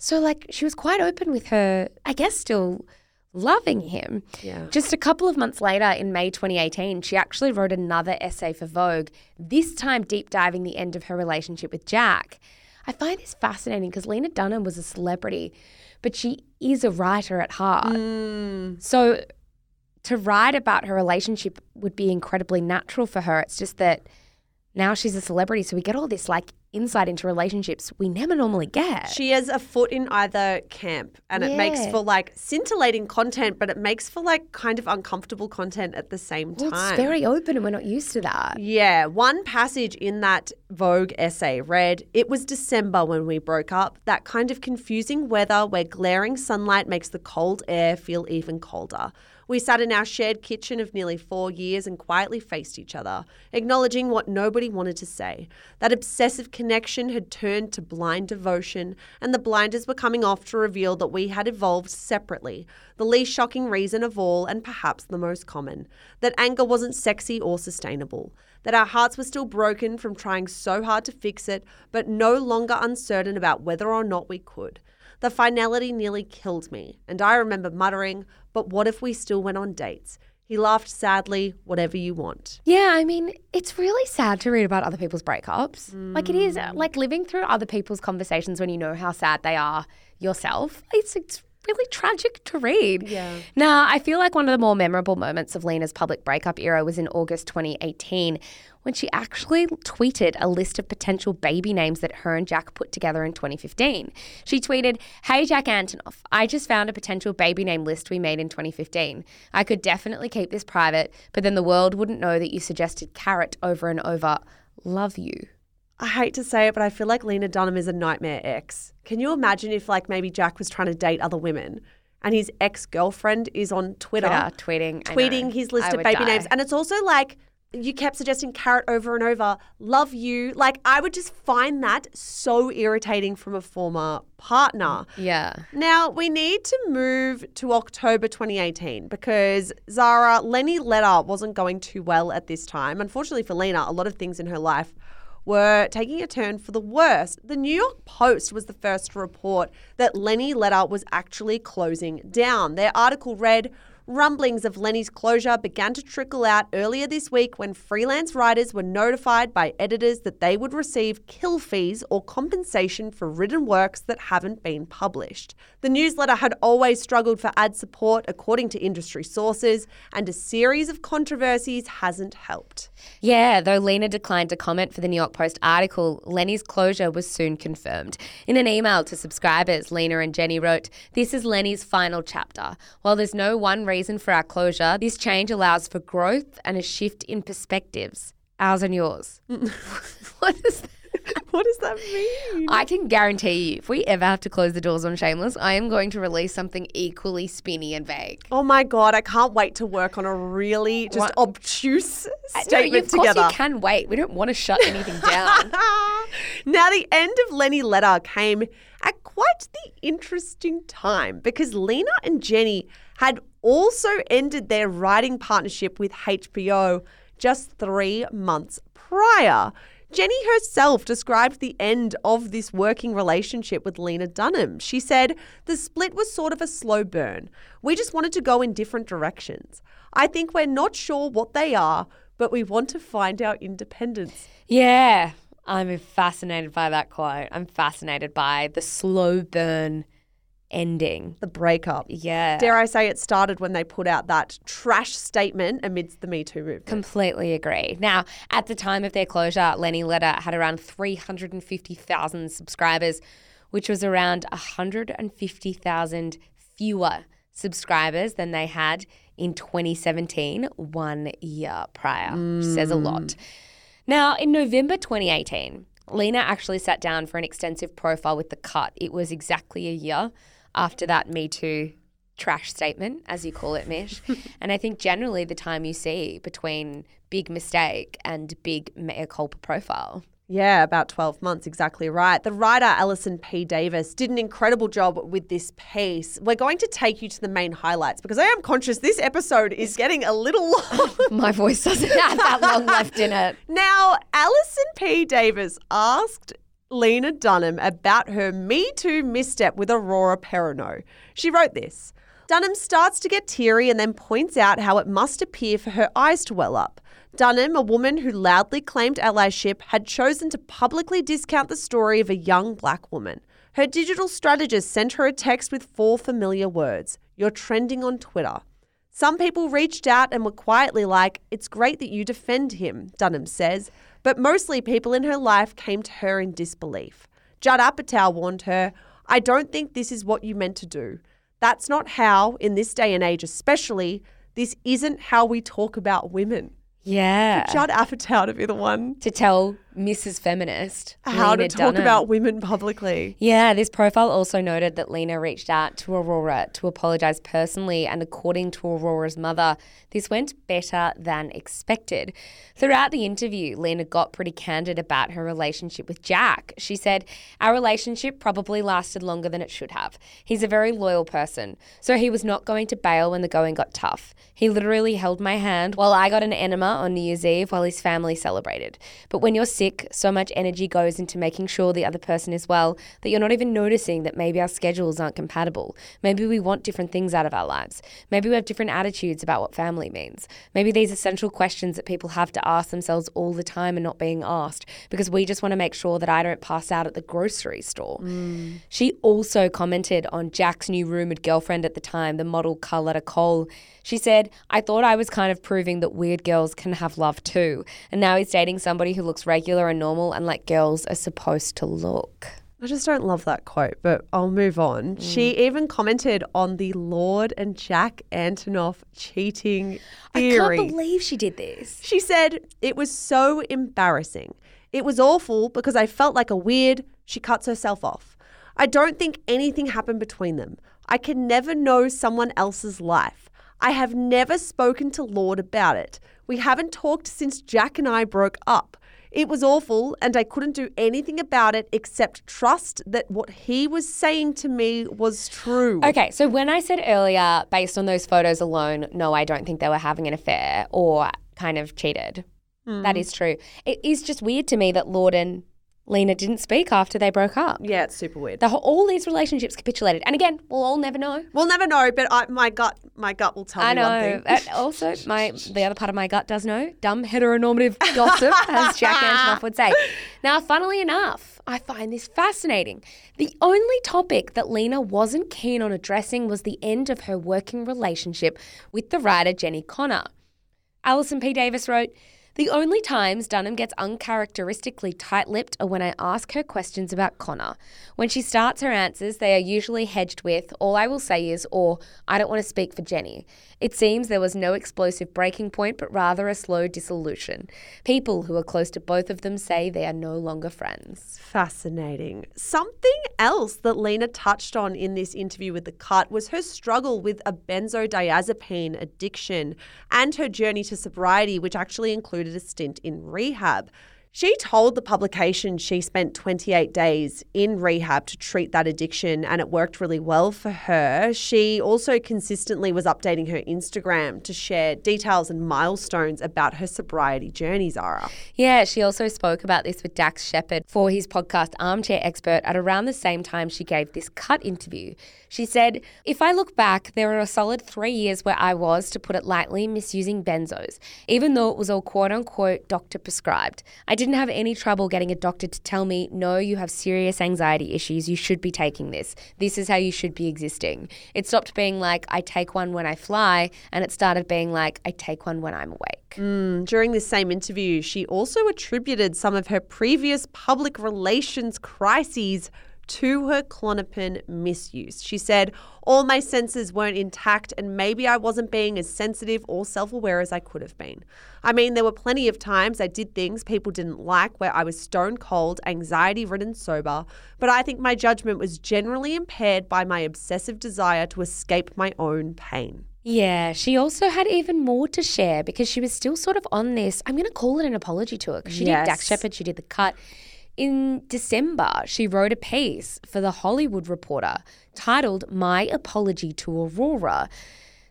So, like, she was quite open with her, I guess, still loving him. Yeah. Just a couple of months later, in May 2018, she actually wrote another essay for Vogue, this time deep diving the end of her relationship with Jack. I find this fascinating because Lena Dunham was a celebrity, but she is a writer at heart. Mm. So to write about her relationship would be incredibly natural for her. It's just that now she's a celebrity, so we get all this like insight into relationships we never normally get. She has a foot in either camp, and it makes for like scintillating content, but it makes for like kind of uncomfortable content at the same Well, time. it's very open and we're not used to that. Yeah, one passage in that Vogue essay read It was December when we broke up, that kind of confusing weather where glaring sunlight makes the cold air feel even colder. We sat in our shared kitchen of nearly four years and quietly faced each other, acknowledging what nobody wanted to say. That obsessive connection had turned to blind devotion, and the blinders were coming off to reveal that we had evolved separately. The least shocking reason of all, and perhaps the most common that anger wasn't sexy or sustainable. That our hearts were still broken from trying so hard to fix it, but no longer uncertain about whether or not we could. The finality nearly killed me, and I remember muttering, But what if we still went on dates? He laughed sadly, Whatever you want. Yeah, I mean, it's really sad to read about other people's breakups. Like it is mm. like living through other people's conversations when you know how sad they are yourself. It's it's really tragic to read. Yeah. Now, I feel like one of the more memorable moments of Lena's public breakup era was in August 2018 when she actually tweeted a list of potential baby names that her and Jack put together in 2015. She tweeted, Hey Jack Antonoff, I just found a potential baby name list we made in 2015. I could definitely keep this private, but then the world wouldn't know that you suggested carrot over and over. Love you. I hate to say it, but I feel like Lena Dunham is a nightmare ex. Can you imagine if, like, maybe Jack was trying to date other women and his ex girlfriend is on Twitter, Twitter, tweeting, tweeting his list I of baby die. names? And it's also like, you kept suggesting carrot over and over, love you. Like, I would just find that so irritating from a former partner. Yeah. Now, we need to move to October 2018 because Zara, Lenny Letter wasn't going too well at this time. Unfortunately for Lena, a lot of things in her life were taking a turn for the worse. The New York Post was the first to report that Lenny Letter was actually closing down. Their article read, Rumblings of Lenny's closure began to trickle out earlier this week when freelance writers were notified by editors that they would receive kill fees or compensation for written works that haven't been published. The newsletter had always struggled for ad support, according to industry sources, and a series of controversies hasn't helped. Yeah, though Lena declined to comment for the New York Post article, Lenny's closure was soon confirmed. In an email to subscribers, Lena and Jenni wrote, This is Lenny's final chapter. While there's no one reason for our closure, this change allows for growth and a shift in perspectives. Ours and yours. what is that? What does that mean? I can guarantee you, if we ever have to close the doors on Shameless, I am going to release something equally spinny and vague. Oh my god, I can't wait to work on a really just What? obtuse uh, No, statement of course together. you can wait. We don't want to shut anything down. now, the end of Lenny Letter came at quite the interesting time because Lena and Jenni had also ended their writing partnership with HBO just three months prior. Jenni herself described the end of this working relationship with Lena Dunham. She said, The split was sort of a slow burn. We just wanted to go in different directions. I think we're not sure what they are, but we want to find our independence. Yeah, I'm fascinated by that quote. I'm fascinated by the slow burn ending. The breakup. Yeah. Dare I say it started when they put out that trash statement amidst the Me Too movement. Completely agree. Now, at the time of their closure, Lenny Letter had around 350,000 subscribers, which was around 150,000 fewer subscribers than they had in 2017, one year prior, which says a lot. Mm. Now, in November 2018, Lena actually sat down for an extensive profile with The Cut. It was exactly a year after that Me Too trash statement, as you call it, Mish. and I think generally the time you see between big mistake and big mea culpa profile. Yeah, about 12 months, exactly right. The writer Allison P. Davis did an incredible job with this piece. We're going to take you to the main highlights because I am conscious this episode is getting a little long. My voice doesn't have that long left in it. Now, Alison P. Davis asked Lena Dunham about her Me Too misstep with Aurora Perrineau. She wrote this Dunham starts to get teary and then points out how it must appear for her eyes to well up. Dunham, a woman who loudly claimed allyship, had chosen to publicly discount the story of a young black woman. Her digital strategist sent her a text with four familiar words You're trending on Twitter. Some people reached out and were quietly like, It's great that you defend him, Dunham says, but mostly people in her life came to her in disbelief. Judd Apatow warned her, I don't think this is what you meant to do. That's not how, in this day and age especially, this isn't how we talk about women. Yeah. Judd Apatow to be the one. to tell Mrs. Feminist. How Lena to talk Dunham. about women publicly. Yeah, this profile also noted that Lena reached out to Aurora to apologize personally, and according to Aurora's mother, this went better than expected. Throughout the interview, Lena got pretty candid about her relationship with Jack. She said, Our relationship probably lasted longer than it should have. He's a very loyal person, so he was not going to bail when the going got tough. He literally held my hand while I got an enema on New Year's Eve while his family celebrated. But when you're sick, so much energy goes into making sure the other person is well that you're not even noticing that maybe our schedules aren't compatible. Maybe we want different things out of our lives. Maybe we have different attitudes about what family means. Maybe these essential questions that people have to ask themselves all the time are not being asked because we just want to make sure that I don't pass out at the grocery store. Mm. She also commented on Jack's new rumored girlfriend at the time, the model Carlotta Kohl. She said, I thought I was kind of proving that weird girls can have love too. And now he's dating somebody who looks regular and normal and like girls are supposed to look. I just don't love that quote, but I'll move on. Mm. She even commented on the Lorde and Jack Antonoff cheating theory. I can't believe she did this. She said, It was so embarrassing. It was awful because I felt like a weird. She cuts herself off. I don't think anything happened between them. I can never know someone else's life. I have never spoken to Lorde about it. We haven't talked since Jack and I broke up. It was awful, and I couldn't do anything about it except trust that what he was saying to me was true. Okay, so when I said earlier, based on those photos alone, no, I don't think they were having an affair or kind of cheated. That hmm. is true. It is just weird to me that Lorde and Lena didn't speak after they broke up. Yeah, it's super weird. The whole, all these relationships capitulated. And again, we'll all never know. We'll never know, but I, my gut, my gut will tell I me one know. thing. And also, my the other part of my gut does know. Dumb heteronormative gossip, as Jack Antonoff would say. Now, funnily enough, I find this fascinating. The only topic that Lena wasn't keen on addressing was the end of her working relationship with the writer Jenni Konner. Allison P. Davis wrote, the only times Dunham gets uncharacteristically tight lipped are when I ask her questions about Konner. When she starts her answers, they are usually hedged with, all I will say is, or I don't want to speak for Jenni. It seems there was no explosive breaking point, but rather a slow dissolution. People who are close to both of them say they are no longer friends. Fascinating. Something else that Lena touched on in this interview with The Cut was her struggle with a benzodiazepine addiction and her journey to sobriety, which actually included a stint in rehab. She told the publication she spent 28 days in rehab to treat that addiction and it worked really well for her. She also consistently was updating her Instagram to share details and milestones about her sobriety journey, Zara. Yeah, she also spoke about this with Dax Shepard for his podcast Armchair Expert at around the same time she gave this cut interview. She said, If I look back, there were a solid three years where I was, to put it lightly, misusing benzos, even though it was all quote unquote doctor prescribed. I didn't have any trouble getting a doctor to tell me, no, you have serious anxiety issues, you should be taking this. This is how you should be existing. It stopped being like, I take one when I fly, and it started being like, I take one when I'm awake. Mm, during this same interview, she also attributed some of her previous public relations crises to her Klonopin misuse. She said, All my senses weren't intact, and maybe I wasn't being as sensitive or self aware as I could have been. I mean, there were plenty of times I did things people didn't like where I was stone cold, anxiety ridden sober, but I think my judgment was generally impaired by my obsessive desire to escape my own pain. Yeah, she also had even more to share because she was still sort of on this. I'm going to call it an apology tour because she did Dax Shepard, she did the cut. In December, she wrote a piece for The Hollywood Reporter titled My Apology to Aurora.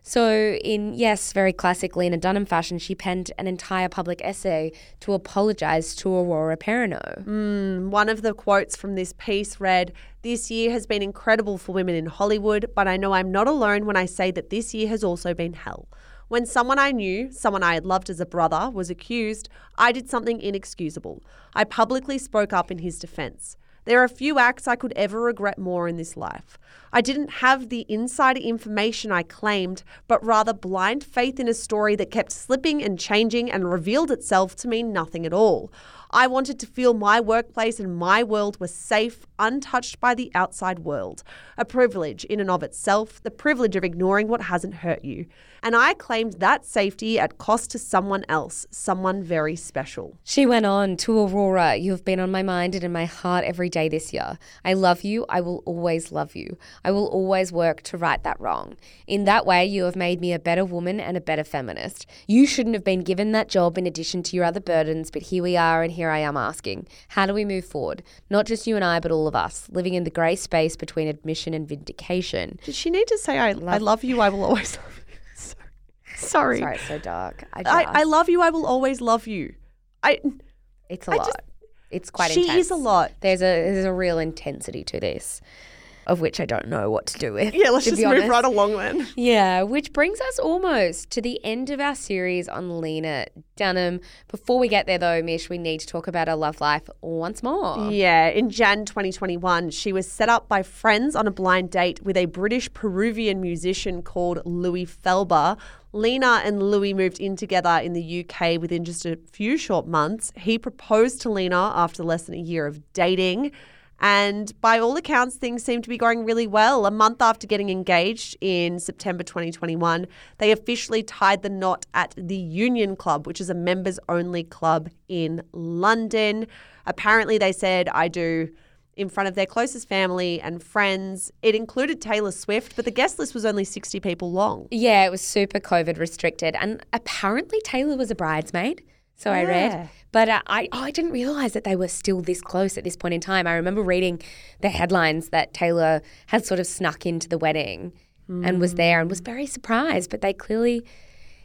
So, in yes, very classic Lena Dunham fashion, she penned an entire public essay to apologize to Aurora Perrineau. Hmm, one of the quotes from this piece read This year has been incredible for women in Hollywood, but I know I'm not alone when I say that this year has also been hell. When someone I knew, someone I had loved as a brother, was accused, I did something inexcusable. I publicly spoke up in his defense. There are few acts I could ever regret more in this life. I didn't have the insider information I claimed, but rather blind faith in a story that kept slipping and changing and revealed itself to mean nothing at all. I wanted to feel my workplace and my world were safe, untouched by the outside world. A privilege in and of itself, the privilege of ignoring what hasn't hurt you. And I claimed that safety at cost to someone else, someone very special. She went on to Aurora. You have been on my mind and in my heart every day this year. I love you. I will always love you. I will always work to right that wrong. In that way, you have made me a better woman and a better feminist. You shouldn't have been given that job in addition to your other burdens, but here we are, and here I am asking how do we move forward? Not just you and I, but all of us, living in the grey space between admission and vindication. Did she need to say, I love, I love you, I will always love you? Sorry. Sorry, it's so dark. I, I, I love you, I will always love you. I it's a I lot. just- it's quite she intense. is a lot. There's a there's a real intensity to this, of which I don't know what to do with. Yeah, let's just move honest. right along then. Yeah, which brings us almost to the end of our series on Lena Dunham. Before we get there, though, Mish, we need to talk about her love life once more. Yeah, in Jan 2021, she was set up by friends on a blind date with a British Peruvian musician called Louis Felber. Lena and Louis moved in together in the UK within just a few short months. He proposed to Lena after less than a year of dating. And by all accounts, things seem to be going really well. A month after getting engaged in September 2021, they officially tied the knot at the Union Club, which is a members only club in London. Apparently, they said, I do in front of their closest family and friends. It included Taylor Swift, but the guest list was only 60 people long. Yeah, it was super COVID restricted, and apparently Taylor was a bridesmaid. So I read, but uh, I oh, I didn't realize that they were still this close at this point in time. I remember reading the headlines that Taylor had sort of snuck into the wedding and was there and was very surprised, but they clearly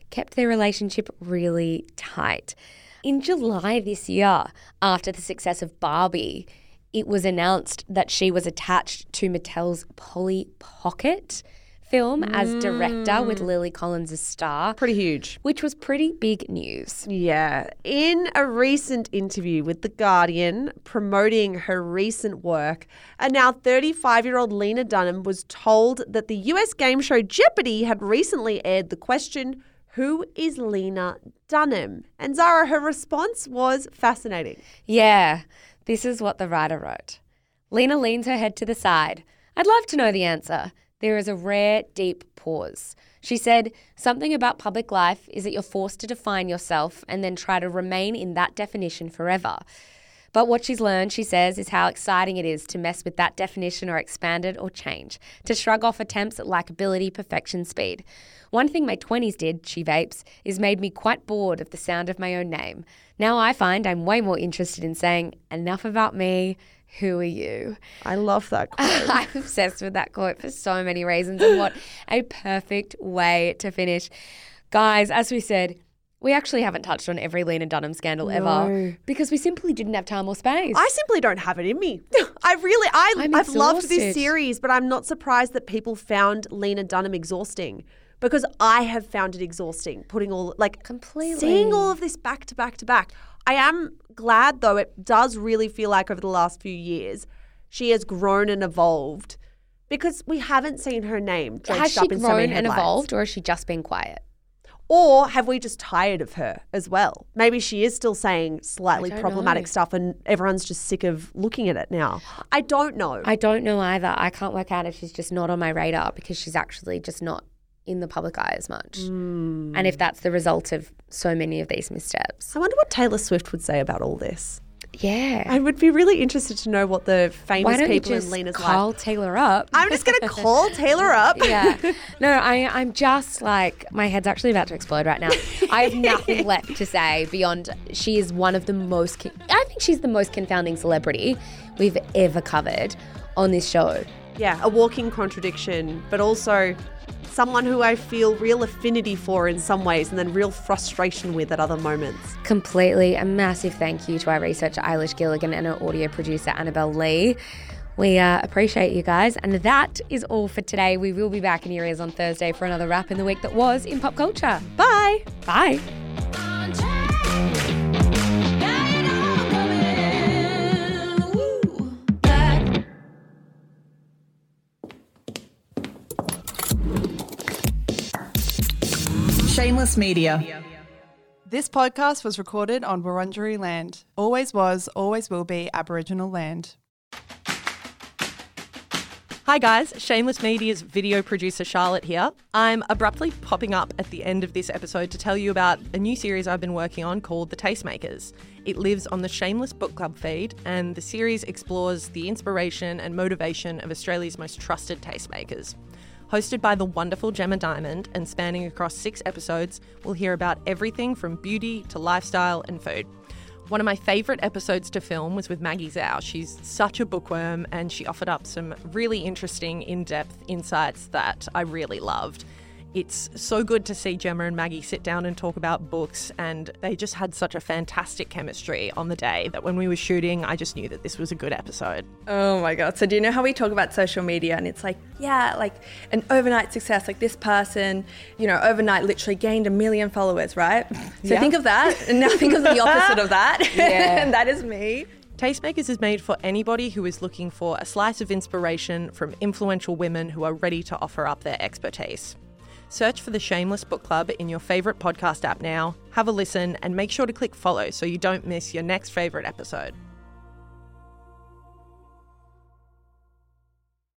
kept their relationship really tight. In July this year, after the success of Barbie, it was announced that she was attached to Mattel's Polly Pocket film as director with mm. Lily Collins as star, Pretty huge. which was pretty big news. Yeah. In a recent interview with The Guardian promoting her recent work, a now 35 year old Lena Dunham was told that the US game show Jeopardy had recently aired the question, Who is Lena Dunham? And Zara, her response was fascinating. Yeah, this is what the writer wrote. Lena leans her head to the side. I'd love to know the answer. There is a rare, deep pause. She said, Something about public life is that you're forced to define yourself and then try to remain in that definition forever. But what she's learned, she says, is how exciting it is to mess with that definition or expand it or change, to shrug off attempts at likability, perfection, speed. One thing my 20s did, she vapes, is made me quite bored of the sound of my own name. Now I find I'm way more interested in saying, enough about me, who are you? I love that quote. I'm obsessed with that quote for so many reasons, and what a perfect way to finish. Guys, as we said, we actually haven't touched on every Lena Dunham scandal No. ever because we simply didn't have time or space. I simply don't have it in me. I really, I, I'm I've loved this series, but I'm not surprised that people found Lena Dunham exhausting because I have found it exhausting putting all like Completely. seeing all of this back to back to back. I am glad though; it does really feel like over the last few years she has grown and evolved because we haven't seen her name she up in so many grown and headlines. evolved, or has she just been quiet? Or have we just tired of her as well? Maybe she is still saying slightly problematic know. stuff and everyone's just sick of looking at it now. I don't know. I don't know either. I can't work out if she's just not on my radar because she's actually just not in the public eye as much. Hmm. And if that's the result of so many of these missteps. I wonder what Taylor Swift would say about all this. Yeah. I would be really interested to know what the Why famous people just in Lena's call life. Taylor up? I'm just going to call Taylor up. yeah. No, I, I'm just like, my head's actually about to explode right now. I have nothing left to say beyond she is one of the most, I think she's the most confounding celebrity we've ever covered on this show. Yeah, a walking contradiction, but also someone who I feel real affinity for in some ways and then real frustration with at other moments. Completely. A massive thank you to our researcher Eilish Gilligan and our audio producer Annabelle Lee. We uh, appreciate you guys. And that is all for today. We will be back in your ears on Thursday for another wrap in the week that was in pop culture. Bye. Bye. Shameless Media. This podcast was recorded on Wurundjeri land. Always was, always will be Aboriginal land. Hi, guys. Shameless Media's video producer Charlotte here. I'm abruptly popping up at the end of this episode to tell you about a new series I've been working on called The Tastemakers. It lives on the Shameless Book Club feed, and the series explores the inspiration and motivation of Australia's most trusted tastemakers. Hosted by the wonderful Gemma Diamond and spanning across six episodes, we'll hear about everything from beauty to lifestyle and food. One of my favourite episodes to film was with Maggie Zhao. She's such a bookworm and she offered up some really interesting, in depth insights that I really loved. It's so good to see Gemma and Maggie sit down and talk about books, and they just had such a fantastic chemistry on the day that when we were shooting, I just knew that this was a good episode. Oh my god. So do you know how we talk about social media and it's like, yeah, like an overnight success, like this person, you know, overnight literally gained a million followers, right? So Yeah. think of that and now think of the opposite of that. Yeah. and that is me. Tastemakers is made for anybody who is looking for a slice of inspiration from influential women who are ready to offer up their expertise. Search for the Shameless Book Club in your favourite podcast app now, have a listen, and make sure to click follow so you don't miss your next favourite episode.